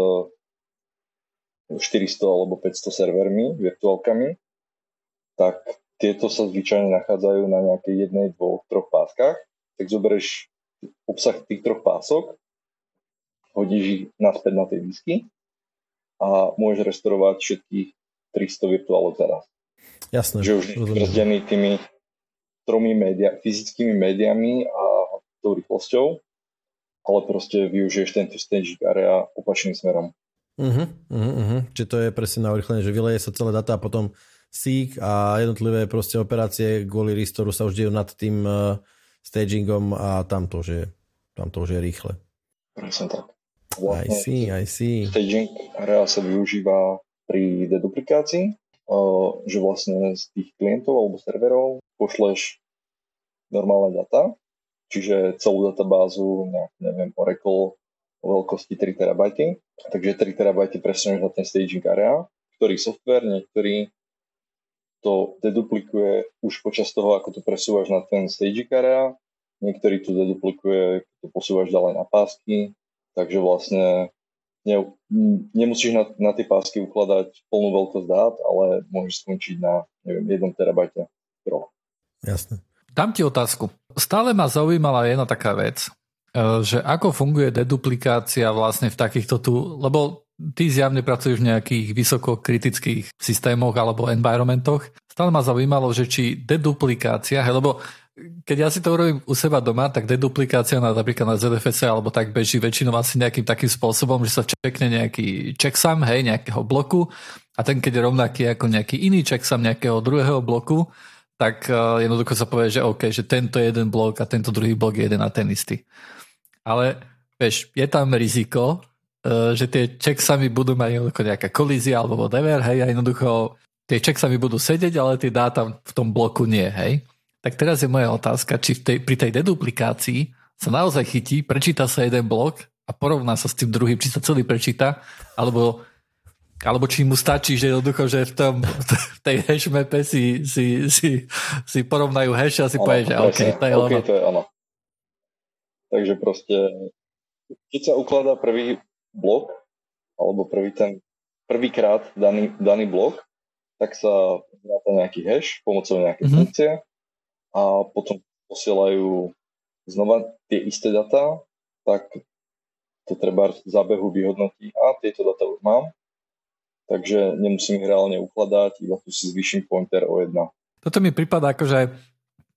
400 alebo 500 servermi, virtuálkami, tak tieto sa zvyčajne nachádzajú na nejakej jednej, dvoch, troch páskach. Tak zoberieš obsah tých troch pások, hodíš ich naspäť na tie disky a môžeš restorovať všetkých 300 virtuálok za raz. Jasné. Že už rozdený tými tromi média, fyzickými médiami a tou rýchlosťou, ale proste využiješ tento staging area opačným smerom. Uh-huh, uh-huh. Čiže to je presne na urychlenie, že vyleje sa celé data a potom SIG a jednotlivé proste operácie kvôli restoru sa už dejú nad tým uh, stagingom a tam to už je, tam to už je rýchle. Presne tak. Vlastne I see, I see. Staging area sa využíva pri deduplikácii, že vlastne z tých klientov alebo serverov pošleš normálne data, čiže celú databázu, neviem, Oracle o veľkosti 3 terabajty, takže 3 terabajty presuneš na ten staging area, ktorý software, niektorý to deduplikuje už počas toho, ako to presúvaš na ten staging area, niektorý to deduplikuje, keď to posúvaš ďalej na pásky, takže vlastne ne, nemusíš na, na tie pásky ukladať plnú veľkosť dát, ale môžeš skončiť na neviem, 1 terabajte pro. Jasne. Dám ti otázku. Stále ma zaujímala jedna taká vec, e, že ako funguje deduplikácia vlastne v takýchto tu, lebo ty zjavne pracuješ v nejakých vysokokritických systémoch alebo environmentoch. Stále ma zaujímalo, že či deduplikácia, hej, lebo keď ja si to urobím u seba doma, tak deduplikácia na, napríklad na ZFC alebo tak beží väčšinou asi nejakým takým spôsobom, že sa čekne nejaký checksum, hej, nejakého bloku a ten keď je rovnaký ako nejaký iný checksum nejakého druhého bloku, tak uh, jednoducho sa povie, že OK, že tento jeden blok a tento druhý blok je jeden a ten istý. Ale vieš, je tam riziko, uh, že tie checksamy budú mať jednoducho nejaká kolízia alebo whatever, hej, a jednoducho tie checksamy budú sedieť, ale tie dáta v tom bloku nie, hej. Tak teraz je moja otázka, či v tej, pri tej deduplikácii sa naozaj chytí, prečíta sa jeden blok a porovná sa s tým druhým, či sa celý prečíta, alebo, alebo či mu stačí, že jednoducho, že v, tom, v tej hash mape si, si, si, si porovnajú hash a si povie, že OK, to je okay, to je ono. Takže proste, keď sa ukladá prvý blok, alebo prvý ten prvýkrát daný, daný blok, tak sa zráta nejaký hash pomocou nejakej mm-hmm. funkcie a potom posielajú znova tie isté data, tak to treba zábehu vyhodnotí a tieto data už mám, takže nemusím ich reálne ukladať, iba tu si zvýšim pointer o jedna. Toto mi prípada ako, že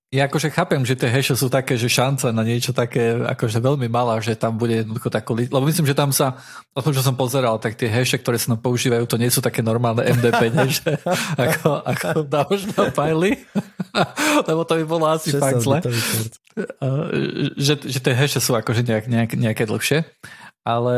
ja akože chápem, že tie hashe sú také, že šanca na niečo také akože veľmi malá, že tam bude jednoducho takú, lebo myslím, že tam sa, o tom, čo som pozeral, tak tie hashe, ktoré sa nám používajú, to nie sú také normálne MD5 hashe, [LAUGHS] ako, ako na fajly, [LAUGHS] lebo to by bolo asi fakt zle. Že, že tie hashe sú akože nejak, nejak, nejaké dlhšie, ale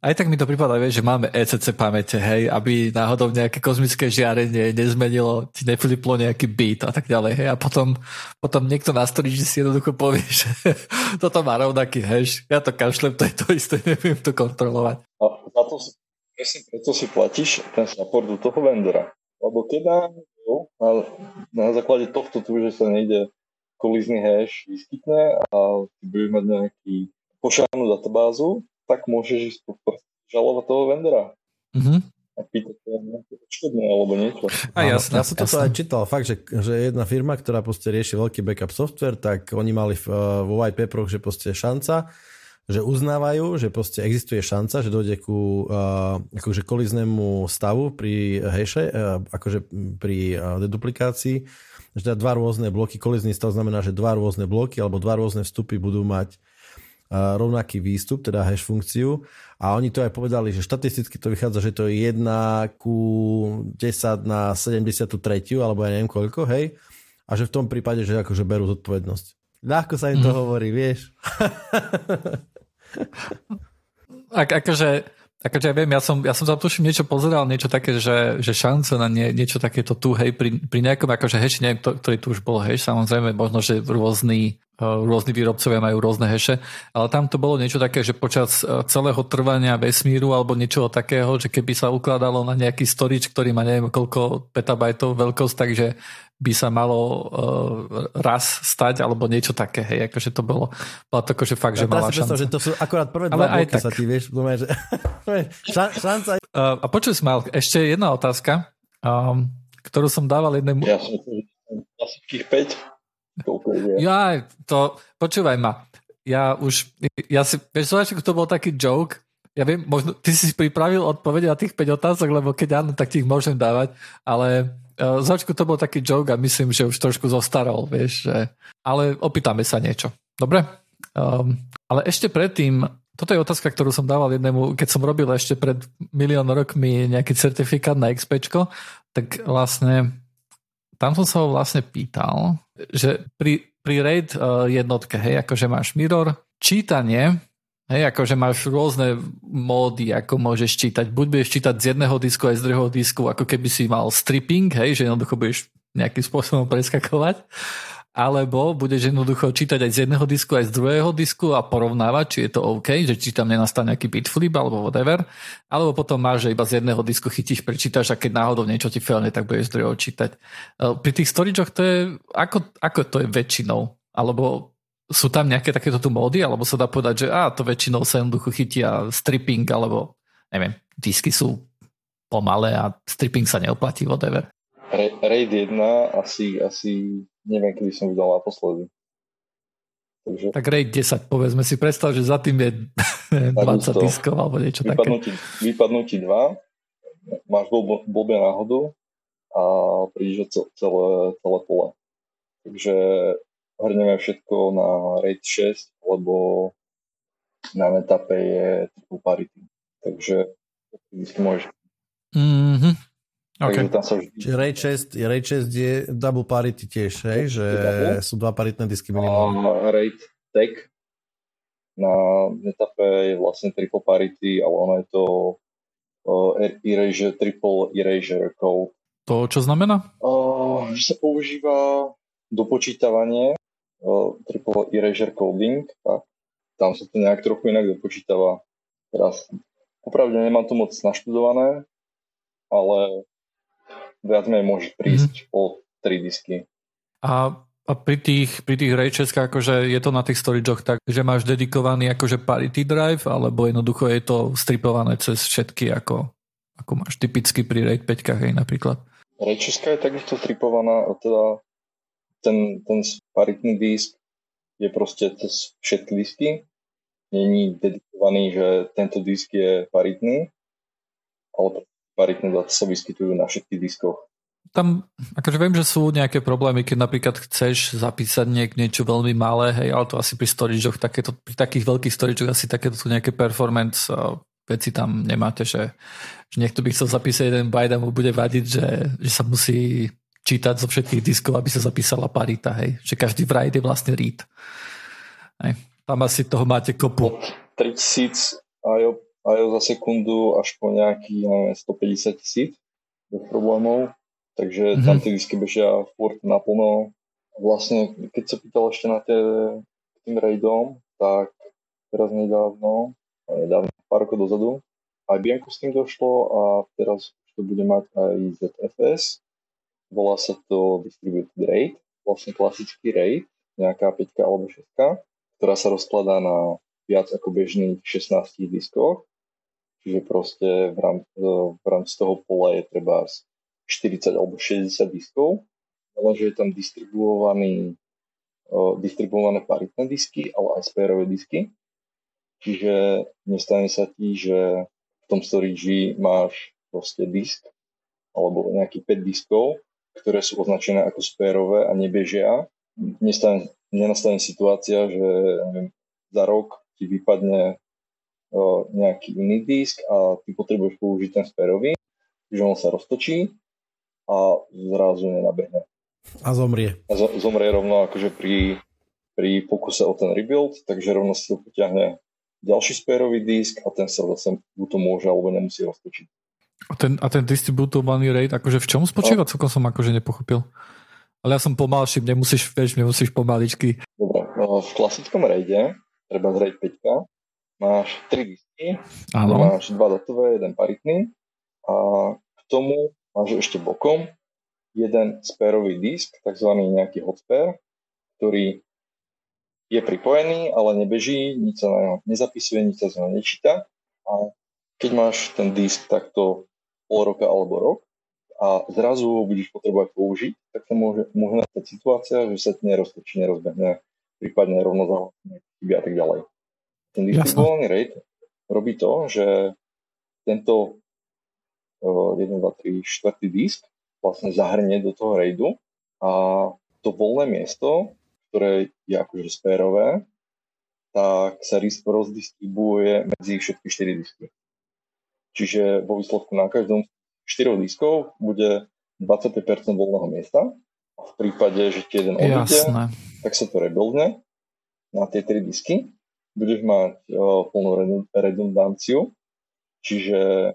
aj tak mi to prípada, vieš, že máme ECC pamäte, hej, aby náhodou nejaké kozmické žiarenie nezmenilo, ti nefliplo nejaký beat a tak ďalej, hej, a potom, potom niekto na že si jednoducho povie, že [LAUGHS] toto má rovnaký hash, ja to kašlem, to je to isté, neviem to kontrolovať. A za to si, presne preto si platíš ten support do toho vendora. Lebo keď na, na základe tohto tu, že sa nejde kolízny hash vyskytne a budeš mať nejaký pošárnu databázu, tak môžeš ísť žalovať toho vendora. Mm-hmm. A pýtať sa odškodné alebo niečo. A jasne, ja som toto aj čítal, fakt, že, že jedna firma, ktorá proste rieši veľký backup software, tak oni mali v, vo white paperoch, že proste šanca, že uznávajú, že proste existuje šanca, že dojde ku uh, akože koliznému stavu pri hashe, uh, akože pri uh, deduplikácii, že teda dva rôzne bloky, kolizný stav znamená, že dva rôzne bloky alebo dva rôzne vstupy budú mať uh, rovnaký výstup, teda hash funkciu a oni to aj povedali, že štatisticky to vychádza, že to je 1 ku 10 na 73 alebo ja neviem koľko, hej, a že v tom prípade, že akože berú zodpovednosť. Ľahko sa im to mm. hovorí, vieš. Ak, akože, akože ja viem, ja som, ja som tam tuším niečo pozeral, niečo také, že, že šance na nie, niečo takéto tu, hej, pri, pri nejakom akože hash, neviem, to, ktorý tu už bol hash, samozrejme, možno, že rôzny, rôzni výrobcovia majú rôzne heše, ale tam to bolo niečo také, že počas uh, celého trvania vesmíru alebo niečoho takého, že keby sa ukladalo na nejaký storage, ktorý má neviem koľko petabajtov veľkosť, takže by sa malo uh, raz stať, alebo niečo také, hej, akože to bolo, bolo to akože fakt, ja, že mala šanca. že to sú akorát prvé dva bloky sa ti, vieš, že... [LAUGHS] šanca... Uh, a počuj, Smal, ešte jedna otázka, um, ktorú som dával jednému... Ja som asi 5. Ja, to, počúvaj ma, ja už, ja si, vieš, to bol taký joke, ja viem, možno ty si pripravil odpovede na tých 5 otázok, lebo keď áno, tak ti ich môžem dávať, ale uh, začiatku to bol taký joke a myslím, že už trošku zostarol, vieš, že... ale opýtame sa niečo. Dobre? Um, ale ešte predtým, toto je otázka, ktorú som dával jednému, keď som robil ešte pred milión rokmi nejaký certifikát na XP, tak vlastne tam som sa ho vlastne pýtal, že pri, pri RAID uh, jednotke, hej, akože máš mirror, čítanie Hej, akože máš rôzne módy, ako môžeš čítať. Buď budeš čítať z jedného disku aj z druhého disku, ako keby si mal stripping, hej, že jednoducho budeš nejakým spôsobom preskakovať. Alebo budeš jednoducho čítať aj z jedného disku, aj z druhého disku a porovnávať, či je to OK, že či tam nenastane nejaký bitflip alebo whatever. Alebo potom máš, že iba z jedného disku chytíš, prečítaš a keď náhodou niečo ti failne, tak budeš z druhého čítať. Pri tých storageoch to je, ako, ako to je väčšinou? Alebo sú tam nejaké takéto tu módy, alebo sa dá povedať, že á, to väčšinou sa jednoducho chytia stripping, alebo neviem, disky sú pomalé a stripping sa neoplatí, whatever. Raid 1 asi, asi neviem, kedy som videl naposledy. Takže... Tak Raid 10, povedzme si, predstav, že za tým je 20 diskov alebo niečo vypadnutí, také. Vypadnutí 2, máš blbé náhodu a prídeš celé, celé pole. Takže hrneme všetko na RAID 6, lebo na netape je triple parity. Takže môžeš. Mm-hmm. Okay. tam sa vždy... Čiže RAID 6, RAID 6 je double parity tiež, hej? že sú dva paritné disky minimálne. A RAID tag na netape je vlastne triple parity, ale ono je to uh, erasure, triple erasure code. To čo znamená? Uh, že sa používa dopočítavanie triple erasure coding, tak tam sa to nejak trochu inak dopočítava. Teraz opravdu nemám to moc naštudované, ale viac menej môže prísť mm-hmm. o 3 disky. A, a pri tých, pri tých rayčeskách, akože je to na tých storageoch tak, že máš dedikovaný akože parity drive, alebo jednoducho je to stripované cez všetky, ako, ako máš typicky pri RAID 5 hej, napríklad. Rayčeska je takisto stripovaná, teda ten, ten paritný disk je proste cez všetky disky. Není dedikovaný, že tento disk je paritný, ale paritné dáta sa vyskytujú na všetkých diskoch. Tam, akože viem, že sú nejaké problémy, keď napríklad chceš zapísať niek, niečo veľmi malé, hej, ale to asi pri storageoch, takéto, pri takých veľkých storageoch asi takéto sú nejaké performance veci tam nemáte, že, že niekto by chcel zapísať jeden byte a mu bude vadiť, že, že sa musí čítať zo všetkých diskov, aby sa zapísala parita, hej. Že každý write je vlastne read. Hej. Tam asi toho máte kopu. 3000 majú za sekundu až po nejakých neviem, 150 tisíc bez problémov, takže mm-hmm. tam tie disky bežia furt naplno. Vlastne, keď sa pýtal ešte na tie, tým raidom, tak teraz nedávno, nedávno, pár rokov dozadu, aj Bianco s tým došlo a teraz to bude mať aj ZFS. Volá sa to Distributed RAID, vlastne klasický RAID, nejaká 5 alebo 6, ktorá sa rozkladá na viac ako bežných 16 diskoch. Čiže proste v, rám, v rámci toho pola je treba 40 alebo 60 diskov, ale že je tam distribuovaný, distribuované paritné disky, ale aj spérové disky. Čiže nestane sa ti, že v tom storage máš proste disk alebo nejakých 5 diskov, ktoré sú označené ako spérové a nebežia. Nestane, nenastane situácia, že neviem, za rok ti vypadne nejaký iný disk a ty potrebuješ použiť ten spérový, že on sa roztočí a zrazu nenabehne. A zomrie. A zomrie rovno akože pri, pri pokuse o ten rebuild, takže rovno si to potiahne ďalší spérový disk a ten sa zase buď to môže alebo nemusí roztočiť. A ten, a ten distributovaný rate, akože v čom spočíva? No. Celkom som akože nepochopil. Ale ja som pomalší, nemusíš, vieš, nemusíš pomaličky. Dobre, no, v klasickom rate, treba z RAID 5, máš 3 disky, Áno. máš 2 datové, jeden paritný a k tomu máš ešte bokom jeden spérový disk, takzvaný nejaký hot spare, ktorý je pripojený, ale nebeží, nič sa na neho nezapisuje, nič sa z neho nečíta. A keď máš ten disk takto pol roka alebo rok a zrazu ho budeš potrebovať použiť, tak sa môže, môže nastať situácia, že sa ti neroztočí, nerozbehne, prípadne rovno zahlasne a tak ďalej. Ten distribuovaný rate robí to, že tento uh, 1, 2, 3, 4 disk vlastne zahrnie do toho raidu a to voľné miesto ktoré je akože spérové, tak sa rozdistribuje medzi všetky 4 disky. Čiže vo výsledku na každom 4 diskov bude 25% voľného miesta a v prípade, že ti jeden odíde, tak sa to rebuildne na tie 3 disky. Budeš mať uh, plnú redundanciu, čiže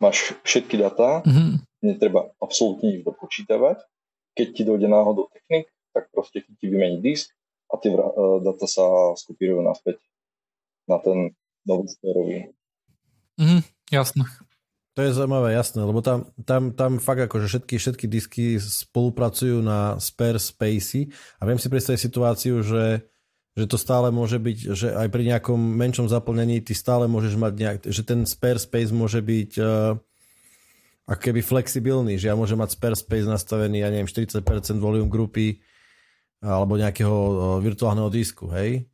máš všetky data, mm-hmm. netreba absolútne nič dopočítavať. Keď ti dojde náhodou technik, tak proste ti vymení disk a tie uh, data sa skopírujú naspäť na ten nový spérový. Mhm, jasné. To je zaujímavé, jasné, lebo tam, tam, tam fakt akože všetky, všetky disky spolupracujú na spare spacey a viem si predstaviť situáciu, že, že to stále môže byť, že aj pri nejakom menšom zaplnení ty stále môžeš mať nejak, že ten spare space môže byť uh, ako keby flexibilný, že ja môžem mať spare space nastavený, ja neviem, 40% volume grupy, alebo nejakého virtuálneho disku, hej?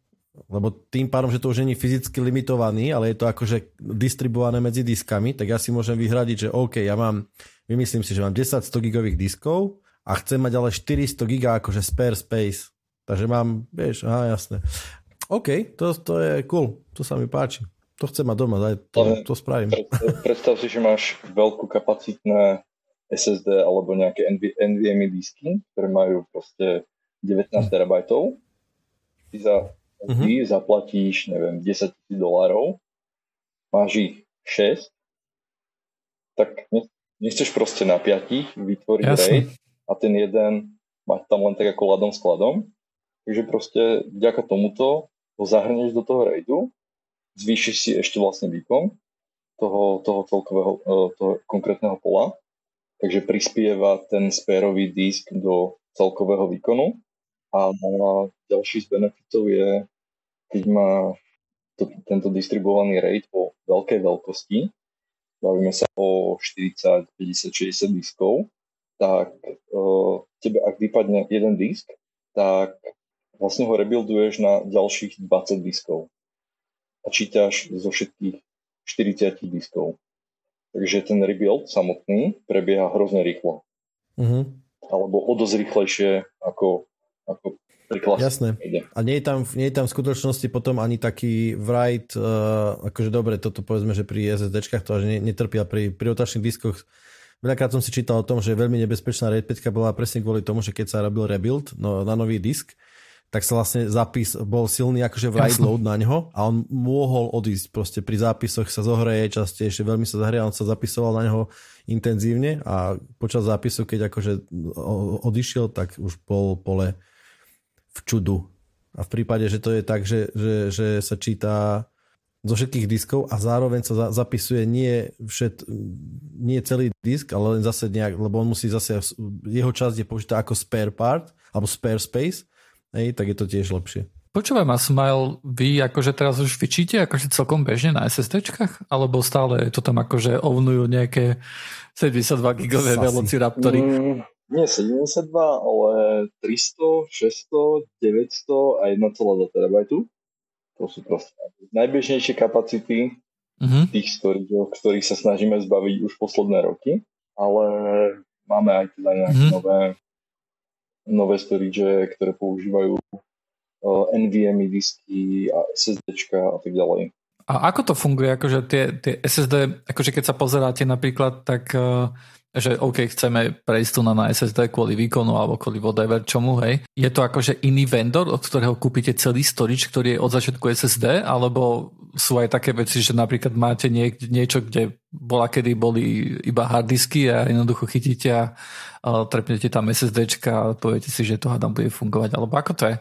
Lebo tým pádom, že to už není fyzicky limitovaný, ale je to akože distribuované medzi diskami, tak ja si môžem vyhradiť, že OK, ja mám, vymyslím si, že mám 10 100 gigových diskov a chcem mať ale 400 giga akože spare space. Takže mám, vieš, aha, jasné. OK, to, to je cool, to sa mi páči. To chcem mať doma, aj to, to spravím. Predstav si, že máš veľkú kapacitné SSD alebo nejaké NVMe disky, ktoré majú proste 19 terabajtov, ty za uh-huh. zaplatíš, neviem, 10 tisíc dolárov, máš ich 6, tak nechceš proste na piatich vytvoriť Jasne. raid a ten jeden mať tam len tak ako ladom skladom. Takže proste vďaka tomuto ho zahrneš do toho raidu, zvýšiš si ešte vlastne výkon toho, toho celkového, e, toho konkrétneho pola, takže prispieva ten spérový disk do celkového výkonu. A ďalší z benefitov je, keď má to, tento distribuovaný rate po veľkej veľkosti, bavíme sa o 40, 50, 60 diskov, tak uh, tebe ak vypadne jeden disk, tak vlastne ho rebuilduješ na ďalších 20 diskov a čítaš zo všetkých 40 diskov. Takže ten rebuild samotný prebieha hrozne rýchlo. Uh-huh. Alebo o dosť rýchlejšie ako ako Jasné. A nie je, tam, nie je tam v skutočnosti potom ani taký write, uh, akože dobre, toto povedzme, že pri SSDčkách to až netrpia pri, pri otačných diskoch. Veľakrát som si čítal o tom, že veľmi nebezpečná RAID 5 bola presne kvôli tomu, že keď sa robil rebuild no, na nový disk, tak sa vlastne zápis bol silný akože write load na ňo a on mohol odísť. Proste pri zápisoch sa zohreje častejšie, veľmi sa zahrie on sa zapisoval na neho intenzívne a počas zápisu, keď akože odišiel, tak už bol pole v čudu. A v prípade, že to je tak, že, že, že sa číta zo všetkých diskov a zároveň sa za, zapisuje nie, všet, nie celý disk, ale len zase nejak, lebo on musí zase, jeho časť je použitá ako spare part, alebo spare space hej, tak je to tiež lepšie. Počúvaj ma, Smile, vy akože teraz už vyčíte akože celkom bežne na SSDčkách? Alebo stále to tam akože ovnujú nejaké 72 gigové velociraptory? Mm, nie 72, ale 300, 600, 900 a 1,2 terabajtu. To sú proste najbežnejšie kapacity uh-huh. tých storage, ktorých sa snažíme zbaviť už posledné roky. Ale máme aj teda nejaké uh-huh. nové nové storage, ktoré používajú NVMe disky a SSD a tak ďalej. A ako to funguje? Akože tie, tie SSD, akože keď sa pozeráte napríklad, tak uh, že OK, chceme prejsť tu na, SSD kvôli výkonu alebo kvôli whatever čomu, hej. Je to akože iný vendor, od ktorého kúpite celý storage, ktorý je od začiatku SSD, alebo sú aj také veci, že napríklad máte niek- niečo, kde bola kedy boli iba harddisky a jednoducho chytíte a, a trepnete tam SSDčka a poviete si, že to hádam bude fungovať, alebo ako to je?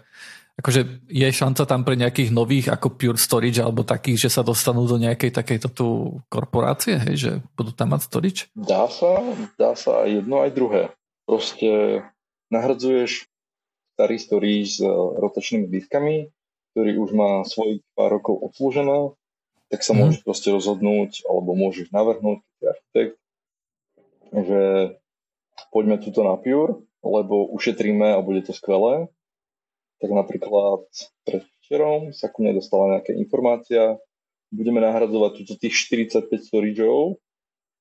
Akože je šanca tam pre nejakých nových ako Pure Storage alebo takých, že sa dostanú do nejakej takejto tu korporácie, hej, že budú tam mať storage? Dá sa, dá sa aj jedno, aj druhé. Proste nahradzuješ starý storage s rotačnými diskami, ktorý už má svojich pár rokov obslužené, tak sa mm. môžeš proste rozhodnúť, alebo môžeš navrhnúť, architekt, že poďme tuto na Pure, lebo ušetríme a bude to skvelé tak napríklad pred včerom sa ku mne dostala nejaká informácia, budeme nahradzovať túto tých 45 storageov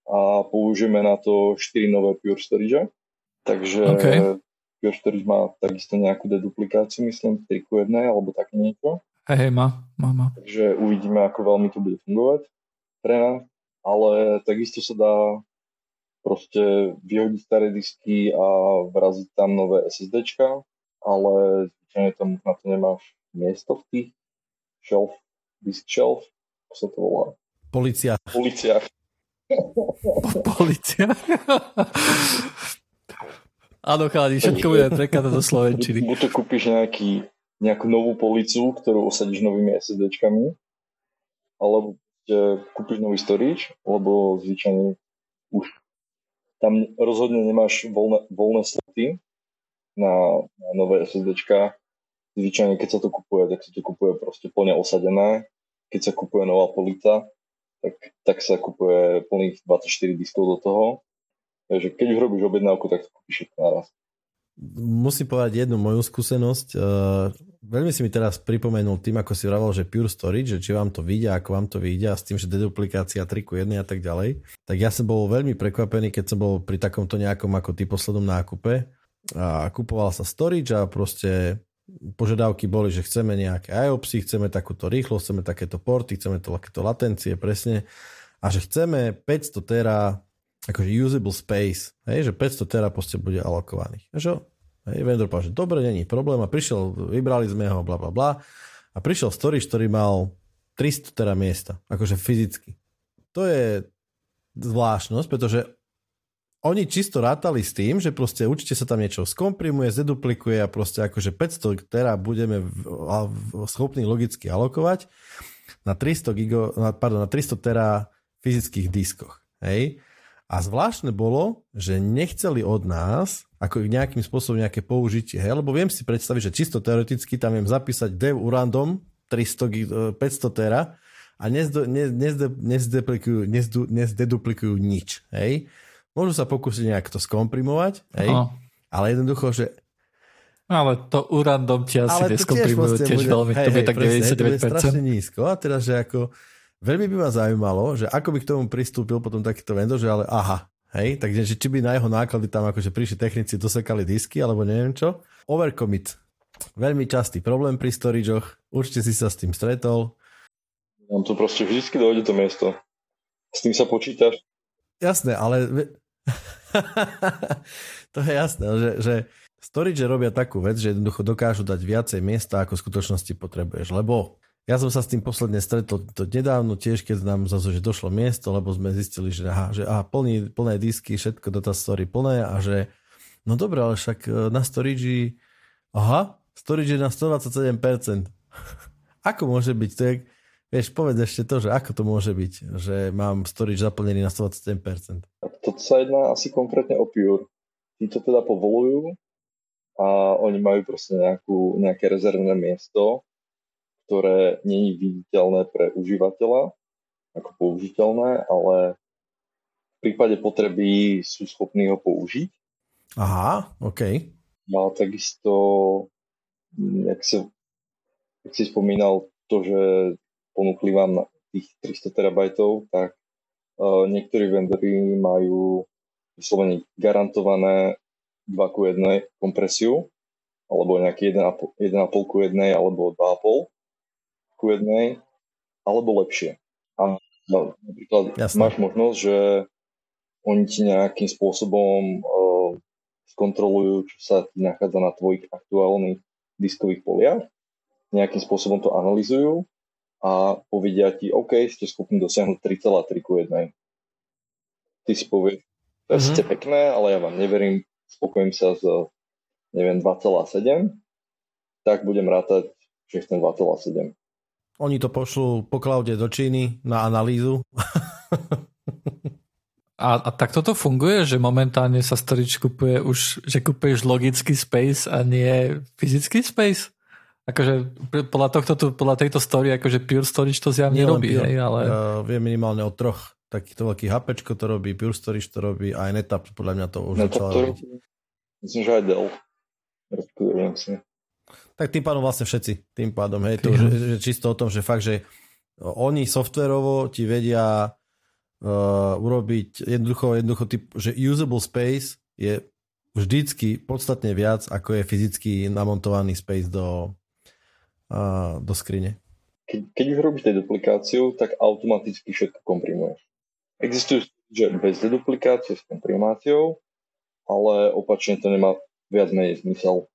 a použijeme na to 4 nové Pure Storage. Takže okay. Pure Storage má takisto nejakú deduplikáciu, myslím, 3 ku 1 alebo také niečo. Hej, hej, má, má, má. Takže uvidíme, ako veľmi to bude fungovať pre nás. Ale takisto sa dá proste vyhodiť staré disky a vraziť tam nové SSDčka, ale zvyčajne tam na to nemáš miesto v tých shelf, disk shelf, ako sa to volá? Polícia. Polícia. [LAUGHS] Polícia. Áno, chalani, všetko bude prekladať do Slovenčiny. Buď to kúpiš nejaký, nejakú novú policu, ktorú osadíš novými SSDčkami, alebo kúpiš nový storage, lebo zvyčajne už tam rozhodne nemáš voľné, voľné sloty na, na nové SSDčka zvyčajne keď sa to kupuje, tak sa to kupuje proste plne osadené. Keď sa kupuje nová polica, tak, tak sa kupuje plných 24 diskov do toho. Takže keď už robíš objednávku, tak to kúpiš všetko naraz. Musím povedať jednu moju skúsenosť. Uh, veľmi si mi teraz pripomenul tým, ako si vravel, že Pure Storage, že či vám to vidia, ako vám to vidia s tým, že deduplikácia 3 ku 1 a tak ďalej. Tak ja som bol veľmi prekvapený, keď som bol pri takomto nejakom ako ty poslednom nákupe a kupoval sa storage a proste požiadavky boli, že chceme nejaké IOPSy, chceme takúto rýchlosť, chceme takéto porty, chceme to, takéto latencie presne a že chceme 500 tera akože usable space, hej, že 500 tera proste bude alokovaných. Že, hej, vendor povedal, že dobre, není problém a prišiel, vybrali sme ho, bla bla bla a prišiel storage, ktorý mal 300 tera miesta, akože fyzicky. To je zvláštnosť, pretože oni čisto rátali s tým, že proste určite sa tam niečo skomprimuje, zdeduplikuje a proste akože 500 tera budeme schopní logicky alokovať na 300, gigo, pardon, na 300 tera fyzických diskoch. Hej? A zvláštne bolo, že nechceli od nás ako nejakým spôsobom nejaké použitie. Hej? Lebo viem si predstaviť, že čisto teoreticky tam viem zapísať dev urandom 300, 500 tera a nezdeduplikujú, nezdeduplikujú nič. Hej? Môžu sa pokúsiť nejak to skomprimovať, hej? ale jednoducho, že ale to urandom ti asi neskomprimujú tiež bude, veľmi, hej, to bude tak presne, 99%. To bude strašne nízko a teraz, že ako veľmi by ma zaujímalo, že ako by k tomu pristúpil potom takýto vendor, že ale aha, hej, takže či by na jeho náklady tam akože prišli technici, dosekali disky alebo neviem čo. Overcommit. Veľmi častý problém pri storageoch, určite si sa s tým stretol. Nám to proste vždy dojde to miesto. S tým sa počítaš. Jasné, ale [LAUGHS] to je jasné, že, že Storage robia takú vec, že jednoducho dokážu dať viacej miesta, ako v skutočnosti potrebuješ, lebo ja som sa s tým posledne stretol to nedávno tiež, keď nám zase, že došlo miesto, lebo sme zistili, že aha, že aha plný, plné disky, všetko data story plné a že no dobré, ale však e, na storage aha, storage je na 127%. [LAUGHS] ako môže byť? To je, vieš, povedz ešte to, že ako to môže byť, že mám storage zaplnený na 127%. Tak to sa jedná asi konkrétne o Pure. Tí to teda povolujú a oni majú proste nejakú, nejaké rezervné miesto, ktoré není viditeľné pre užívateľa ako použiteľné, ale v prípade potreby sú schopní ho použiť. Aha, OK. A takisto, jak si, jak si spomínal to, že ponúkli vám na tých 300 terabajtov, tak uh, niektorí vendory majú vyslovene garantované 2 ku 1 kompresiu, alebo nejaký 1,5 ku 1 alebo 2,5 ku jednej, alebo lepšie. A no, napríklad Jasne. máš možnosť, že oni ti nejakým spôsobom uh, skontrolujú, čo sa ti nachádza na tvojich aktuálnych diskových poliach, nejakým spôsobom to analizujú a povedia ti, OK, ste schopní dosiahnuť 3,3 ku 1. Ty si povieš, to je mm-hmm. pekné, ale ja vám neverím, spokojím sa s neviem, 2,7, tak budem rátať, že chcem 2,7. Oni to pošlú po klaude do Číny na analýzu. [LAUGHS] A, a tak toto funguje, že momentálne sa storage kupuje už, že kupuješ logický space a nie fyzický space? Akože podľa, tohto, podľa tejto story, akože Pure Storage to zjavne robí, hej, ale... Ja viem minimálne o troch takýchto veľkých HPčko to robí, Pure Storage to robí, aj NetApp podľa mňa to už začala robiť. Myslím, že aj Dell. Tak tým pádom vlastne všetci. Tým pádom, hej, to, že čisto o tom, že fakt, že oni softverovo ti vedia uh, urobiť jednoducho, jednoducho typ, že usable space je vždycky podstatne viac, ako je fyzicky namontovaný space do, uh, do skrine. Keď, keď už robíš deduplikáciu, tak automaticky všetko komprimuješ. Existujú že bez deduplikácie s komprimáciou, ale opačne to nemá viac menej zmysel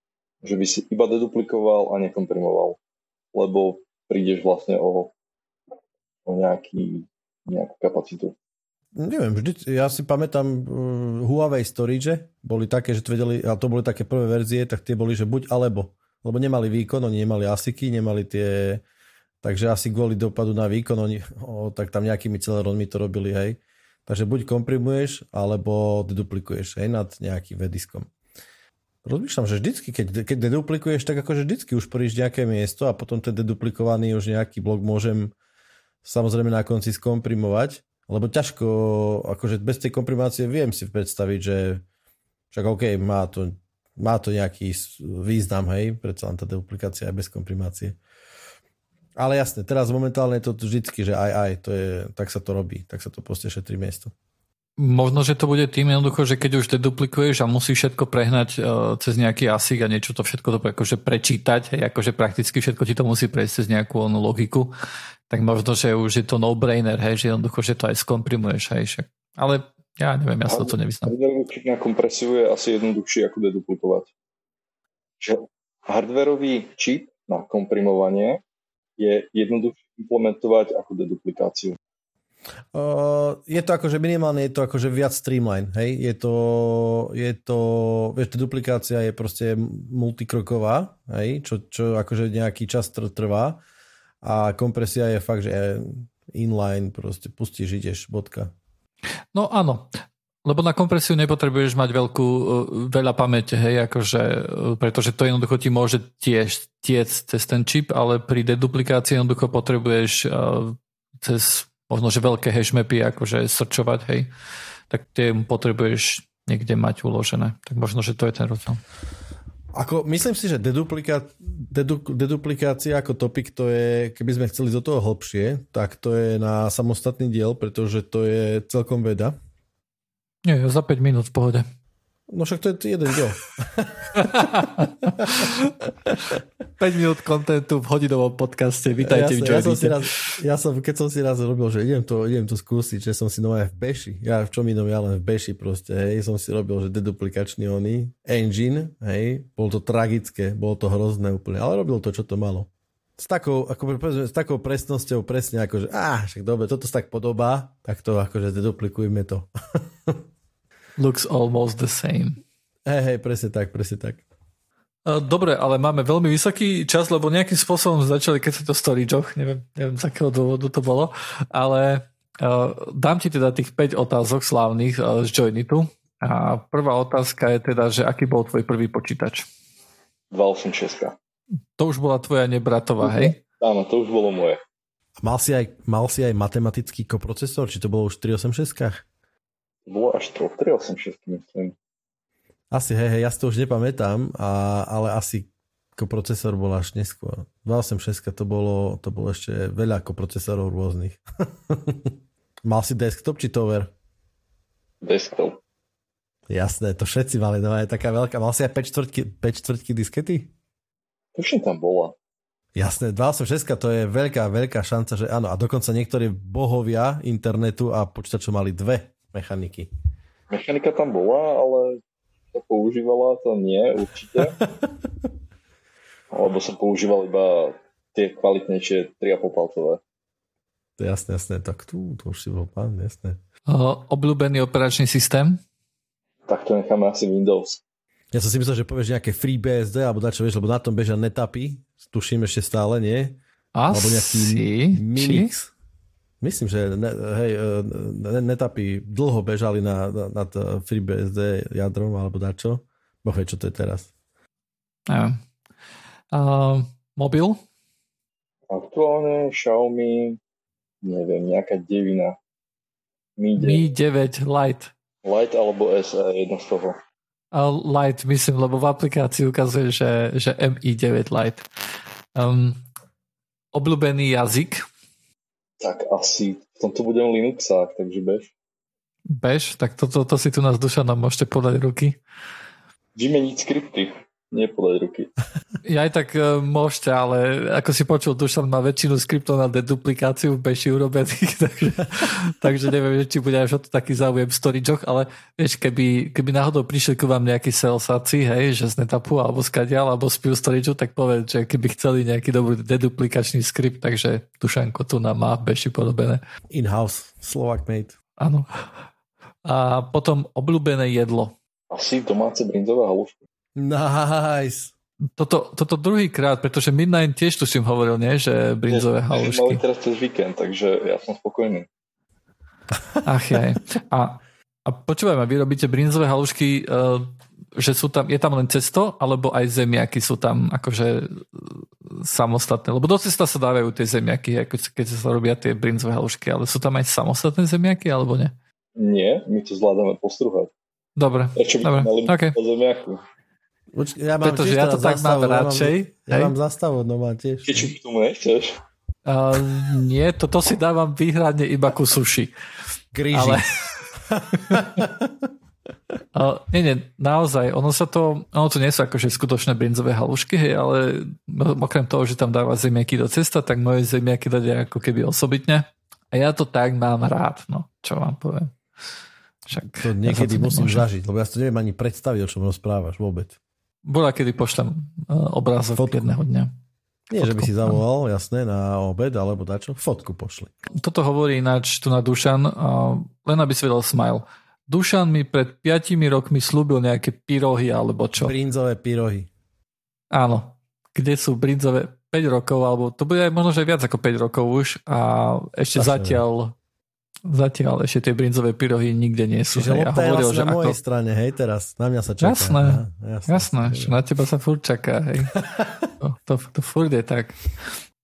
že by si iba deduplikoval a nekomprimoval, lebo prídeš vlastne o, o nejaký, nejakú kapacitu. Neviem, vždy, ja si pamätám uh, Huawei storage, boli také, že to vedeli, a to boli také prvé verzie, tak tie boli, že buď alebo, lebo nemali výkon, oni nemali ASICy, nemali tie, takže asi kvôli dopadu na výkon, oni, o, tak tam nejakými celeronmi to robili, hej. Takže buď komprimuješ, alebo deduplikuješ, hej, nad nejakým vediskom. Rozmýšľam, že vždycky, keď, keď deduplikuješ, tak akože vždycky už prídeš nejaké miesto a potom ten deduplikovaný už nejaký blok môžem samozrejme na konci skomprimovať, lebo ťažko, akože bez tej komprimácie viem si predstaviť, že však OK, má to, má to nejaký význam, hej, predsa len tá deduplikácia aj bez komprimácie. Ale jasne, teraz momentálne je to vždycky, že aj, aj, to je, tak sa to robí, tak sa to proste šetrí miesto. Možno, že to bude tým jednoducho, že keď už deduplikuješ a musíš všetko prehnať uh, cez nejaký ASIC a niečo to všetko to akože prečítať, hej, akože prakticky všetko ti to musí prejsť cez nejakú onú logiku, tak možno, že už je to no-brainer, hej, že jednoducho, že to aj skomprimuješ, hej, však. Ale ja neviem, ja sa to nevyznám. Hardwareový čip na kompresiu je asi jednoduchší ako deduplikovať. Že hardwareový čip na komprimovanie je jednoduchšie implementovať ako deduplikáciu. Uh, je to akože minimálne je to akože viac streamline, hej, je to, je to, vieš, tá duplikácia je proste multikroková, hej, čo, čo akože nejaký čas trvá a kompresia je fakt, že inline, proste pustíš, ideš, bodka. No áno, lebo na kompresiu nepotrebuješ mať veľkú, uh, veľa pamäte, hej, akože, uh, pretože to jednoducho ti môže tiež tiec cez ten čip, ale pri deduplikácii jednoducho potrebuješ uh, cez možno, že veľké hashmapy akože srčovať, hej, tak tie potrebuješ niekde mať uložené. Tak možno, že to je ten rozdiel. Ako, myslím si, že deduplika, dedu, deduplikácia ako topik, to je, keby sme chceli do toho hlbšie, tak to je na samostatný diel, pretože to je celkom veda. Nie, za 5 minút v pohode. No však to je jeden diel. [LAUGHS] 5 minút kontentu v hodinovom podcaste. Vítajte ja, ja som si raz, ja som, keď som si raz robil, že idem to, idem to skúsiť, že som si nové v Beši, ja v čom inom, ja len v Beši proste, hej, som si robil, že deduplikačný oný engine, hej, bolo to tragické, bolo to hrozné úplne, ale robil to, čo to malo. S takou, ako, s takou presnosťou presne ako, že á, však dobre, toto sa tak podobá, tak to akože deduplikujme to. [LAUGHS] looks almost the same. Hej, hej, presne tak, presne tak. Dobre, ale máme veľmi vysoký čas, lebo nejakým spôsobom začali keď sa to storage neviem, neviem z akého dôvodu to bolo, ale uh, dám ti teda tých 5 otázok slávnych uh, z Joinitu. A prvá otázka je teda, že aký bol tvoj prvý počítač? 286. To už bola tvoja nebratová, hej? Áno, to už bolo moje. Mal si aj, mal si aj matematický koprocesor, či to bolo už 386? Bolo až to 386, myslím. Asi, hej, hej, ja si to už nepamätám, a, ale asi ako procesor bol až neskôr. 286 to bolo, to bolo ešte veľa ako procesorov rôznych. [LAUGHS] Mal si desktop či tower? Desktop. Jasné, to všetci mali, no je taká veľká. Mal si aj 5 čtvrtky, 5 čtvrtky diskety? Tuším tam bola. Jasné, 286 to je veľká, veľká šanca, že áno. A dokonca niektorí bohovia internetu a počítačov mali dve mechaniky. Mechanika tam bola, ale to používala, to nie, určite. [LAUGHS] Lebo som používal iba tie kvalitnejšie 3,5 palcové. Jasné, jasné, tak tu, to už si bol pán, jasné. Obľúbený operačný systém? Tak to necháme asi Windows. Ja som si myslel, že povieš nejaké FreeBSD, alebo dačo, vieš, lebo na tom bežia netapy, tuším ešte stále, nie? Asi, alebo nejaký Minix. Myslím, že ne, hej, e, netapy dlho bežali na, na, nad FreeBSD jadrom alebo dačo. Boh vie, čo to je teraz. Neviem. Uh, mobil? Aktuálne Xiaomi, neviem, nejaká devina. Mi 9, Mi 9 Lite. Lite alebo SE, jedno z toho. Uh, Lite, myslím, lebo v aplikácii ukazuje, že, že Mi9 Lite. Um, obľúbený jazyk? Tak asi v tomto budem Linuxák, takže bež. Bež? Tak toto to, to si tu nás duša nám môžete podať ruky. Vymeniť skripty nie podať ruky. Ja aj tak uh, môžete, ale ako si počul, Dušan má väčšinu skriptov na deduplikáciu v Beši urobených, [LAUGHS] takže, takže neviem, či bude až o to taký záujem v storageoch, ale vieš, keby, keby náhodou prišiel ku vám nejaký salesáci, hej, že z netapu alebo z kadial, alebo z Pure Storage, tak povedz, že keby chceli nejaký dobrý deduplikačný skript, takže Dušanko tu nám má v Beši podobené. In-house, Slovak made. Áno. A potom obľúbené jedlo. Asi domáce brinzové halušky. Nice. Toto, toto druhý krát, pretože Midnight tiež tu si hovoril, nie? Že brinzové halušky. Mali teraz cez víkend, takže ja som spokojný. Ach jaj. A, a počúvaj ma, vy robíte brinzové halušky, uh, že sú tam, je tam len cesto, alebo aj zemiaky sú tam akože samostatné? Lebo do cesta sa dávajú tie zemiaky, ako keď sa robia tie brinzové halušky, ale sú tam aj samostatné zemiaky, alebo nie? Nie, my to zvládame postruhať. Dobre, Prečo by dobre, mali okay. zemiaku? Počkej, ja mám Pretože ja to tak mám radšej. Ja, mám, ja mám zastavu doma tiež. Keď k tomu nechceš? Uh, nie, toto si dávam výhradne iba ku suši. Kríži. Ale... [LAUGHS] uh, nie, nie, naozaj, ono sa to, ono to nie sú akože skutočné brinzové halušky, hej, ale okrem toho, že tam dáva zemiaky do cesta, tak moje zemiaky dať ako keby osobitne. A ja to tak mám rád, no, čo vám poviem. Však, to niekedy ja musím zažiť, lebo ja si to neviem ani predstaviť, o čom rozprávaš vôbec. Bola, kedy pošlem uh, obrázok Fotku. jedného dňa. Nie, Fotku. že by si zavolal, jasné, na obed alebo dačo. Fotku pošli. Toto hovorí ináč tu na Dušan, uh, len aby si vedel smile. Dušan mi pred 5 rokmi slúbil nejaké pyrohy alebo čo. Brinzové pyrohy. Áno. Kde sú brinzové 5 rokov, alebo to bude aj možno, že viac ako 5 rokov už a ešte Zase zatiaľ Zatiaľ ešte tie brinzové pyrohy nikde nie sú. Čiže lopta hovoril, je že na mojej ako... strane, hej, teraz. Na mňa sa čaká. Jasné, ja, jasné, jasné že na teba sa furt čaká, hej. [LAUGHS] to, to, to furt je tak.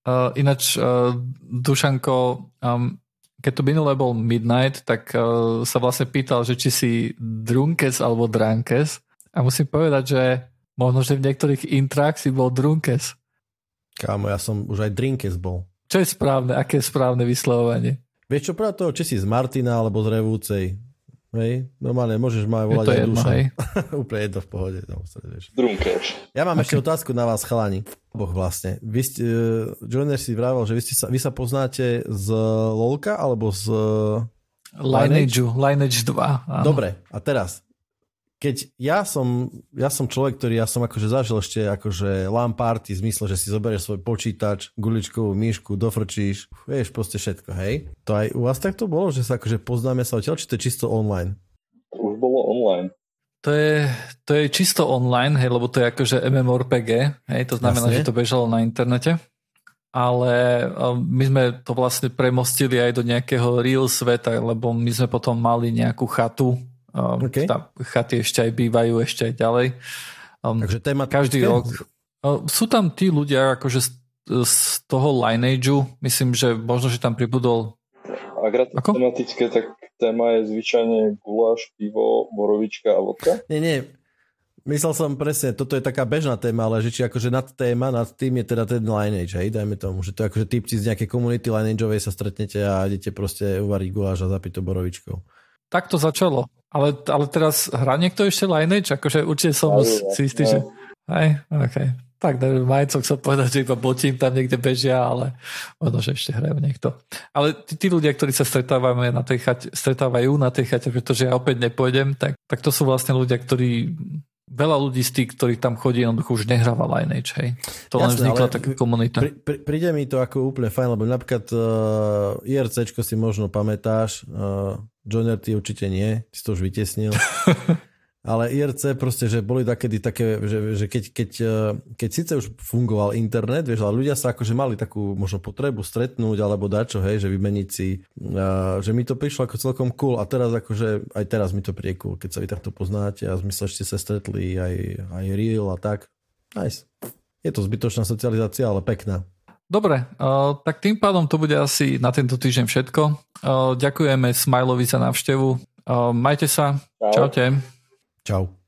Uh, ináč, uh, Dušanko, um, keď to minulé bol Midnight, tak uh, sa vlastne pýtal, že či si drunkes alebo drankes. A musím povedať, že možno, že v niektorých intrách si bol drunkes. Kámo, ja som už aj drinkes bol. Čo je správne? Aké je správne vyslovovanie? Vieš čo, práve toho, či si z Martina alebo z Revúcej. Hej, normálne môžeš ma volať aj jedno, duša. [LAUGHS] Úplne jedno v pohode. No, Ja mám okay. ešte otázku na vás, chalani. Boh vlastne. Vy ste, uh, Joiner si vravel, že vy, ste sa, vy sa poznáte z LOLka alebo z Lineage, Lineage 2. Áno. Dobre, a teraz, keď ja som, ja som človek, ktorý ja som akože zažil ešte akože LAN party v zmysle, že si zoberieš svoj počítač, guličkovú myšku, dofrčíš, vieš proste všetko, hej? To aj u vás takto bolo, že sa akože poznáme sa odtiaľ, či to je čisto online? Už bolo online. To je, to je čisto online, hej, lebo to je akože MMORPG, hej, to znamená, Jasne. že to bežalo na internete ale my sme to vlastne premostili aj do nejakého real sveta, lebo my sme potom mali nejakú chatu. Okay. Tá chaty ešte aj bývajú, ešte aj ďalej. Takže téma každý rok. Sú tam tí ľudia akože z, z toho lineageu, myslím, že možno, že tam pribudol ak rád tematické, tak téma je zvyčajne guláš, pivo, borovička a vodka? Nie, nie, Myslel som presne, toto je taká bežná téma, ale že či akože nad téma, nad tým je teda ten lineage, hej, dajme tomu, že to je akože typci z nejakej komunity lineageovej sa stretnete a idete proste uvariť guláš a zapiť to borovičkou. Tak to začalo, ale, ale teraz hrá niekto ešte lineage, akože určite som si istý, že... Hej, okay. Tak neviem, majcok sa povedať, že iba botím tam niekde bežia, ale možno, že ešte hrajú niekto. Ale tí, tí ľudia, ktorí sa stretávajú na tej chate, stretávajú na tej chate, pretože ja opäť nepôjdem, tak, tak to sú vlastne ľudia, ktorí veľa ľudí z tých, ktorí tam chodí, jednoducho už nehráva Lineage, hej. To Jasné, len vznikla taká komunita. Pri, pri, príde mi to ako úplne fajn, lebo napríklad uh, IRCčko si možno pamätáš, uh, Joiner ty určite nie, ty si to už vytesnil. [LAUGHS] Ale IRC proste, že boli takedy také, že, že keď, keď, eh, keď síce už fungoval internet, vieš, ale ľudia sa akože mali takú možno potrebu stretnúť alebo dačo, hej, že vymeniť si, a, že mi to prišlo ako celkom cool a teraz akože aj teraz mi to príde cool, keď sa vy takto poznáte a zmysle, ste sa stretli aj, aj real a tak. Nice. Je to zbytočná socializácia, ale pekná. Dobre, uh, tak tým pádom to bude asi na tento týždeň všetko. Uh, ďakujeme Smilovi za návštevu. Uh, majte sa. Čau. Čaute. Čau.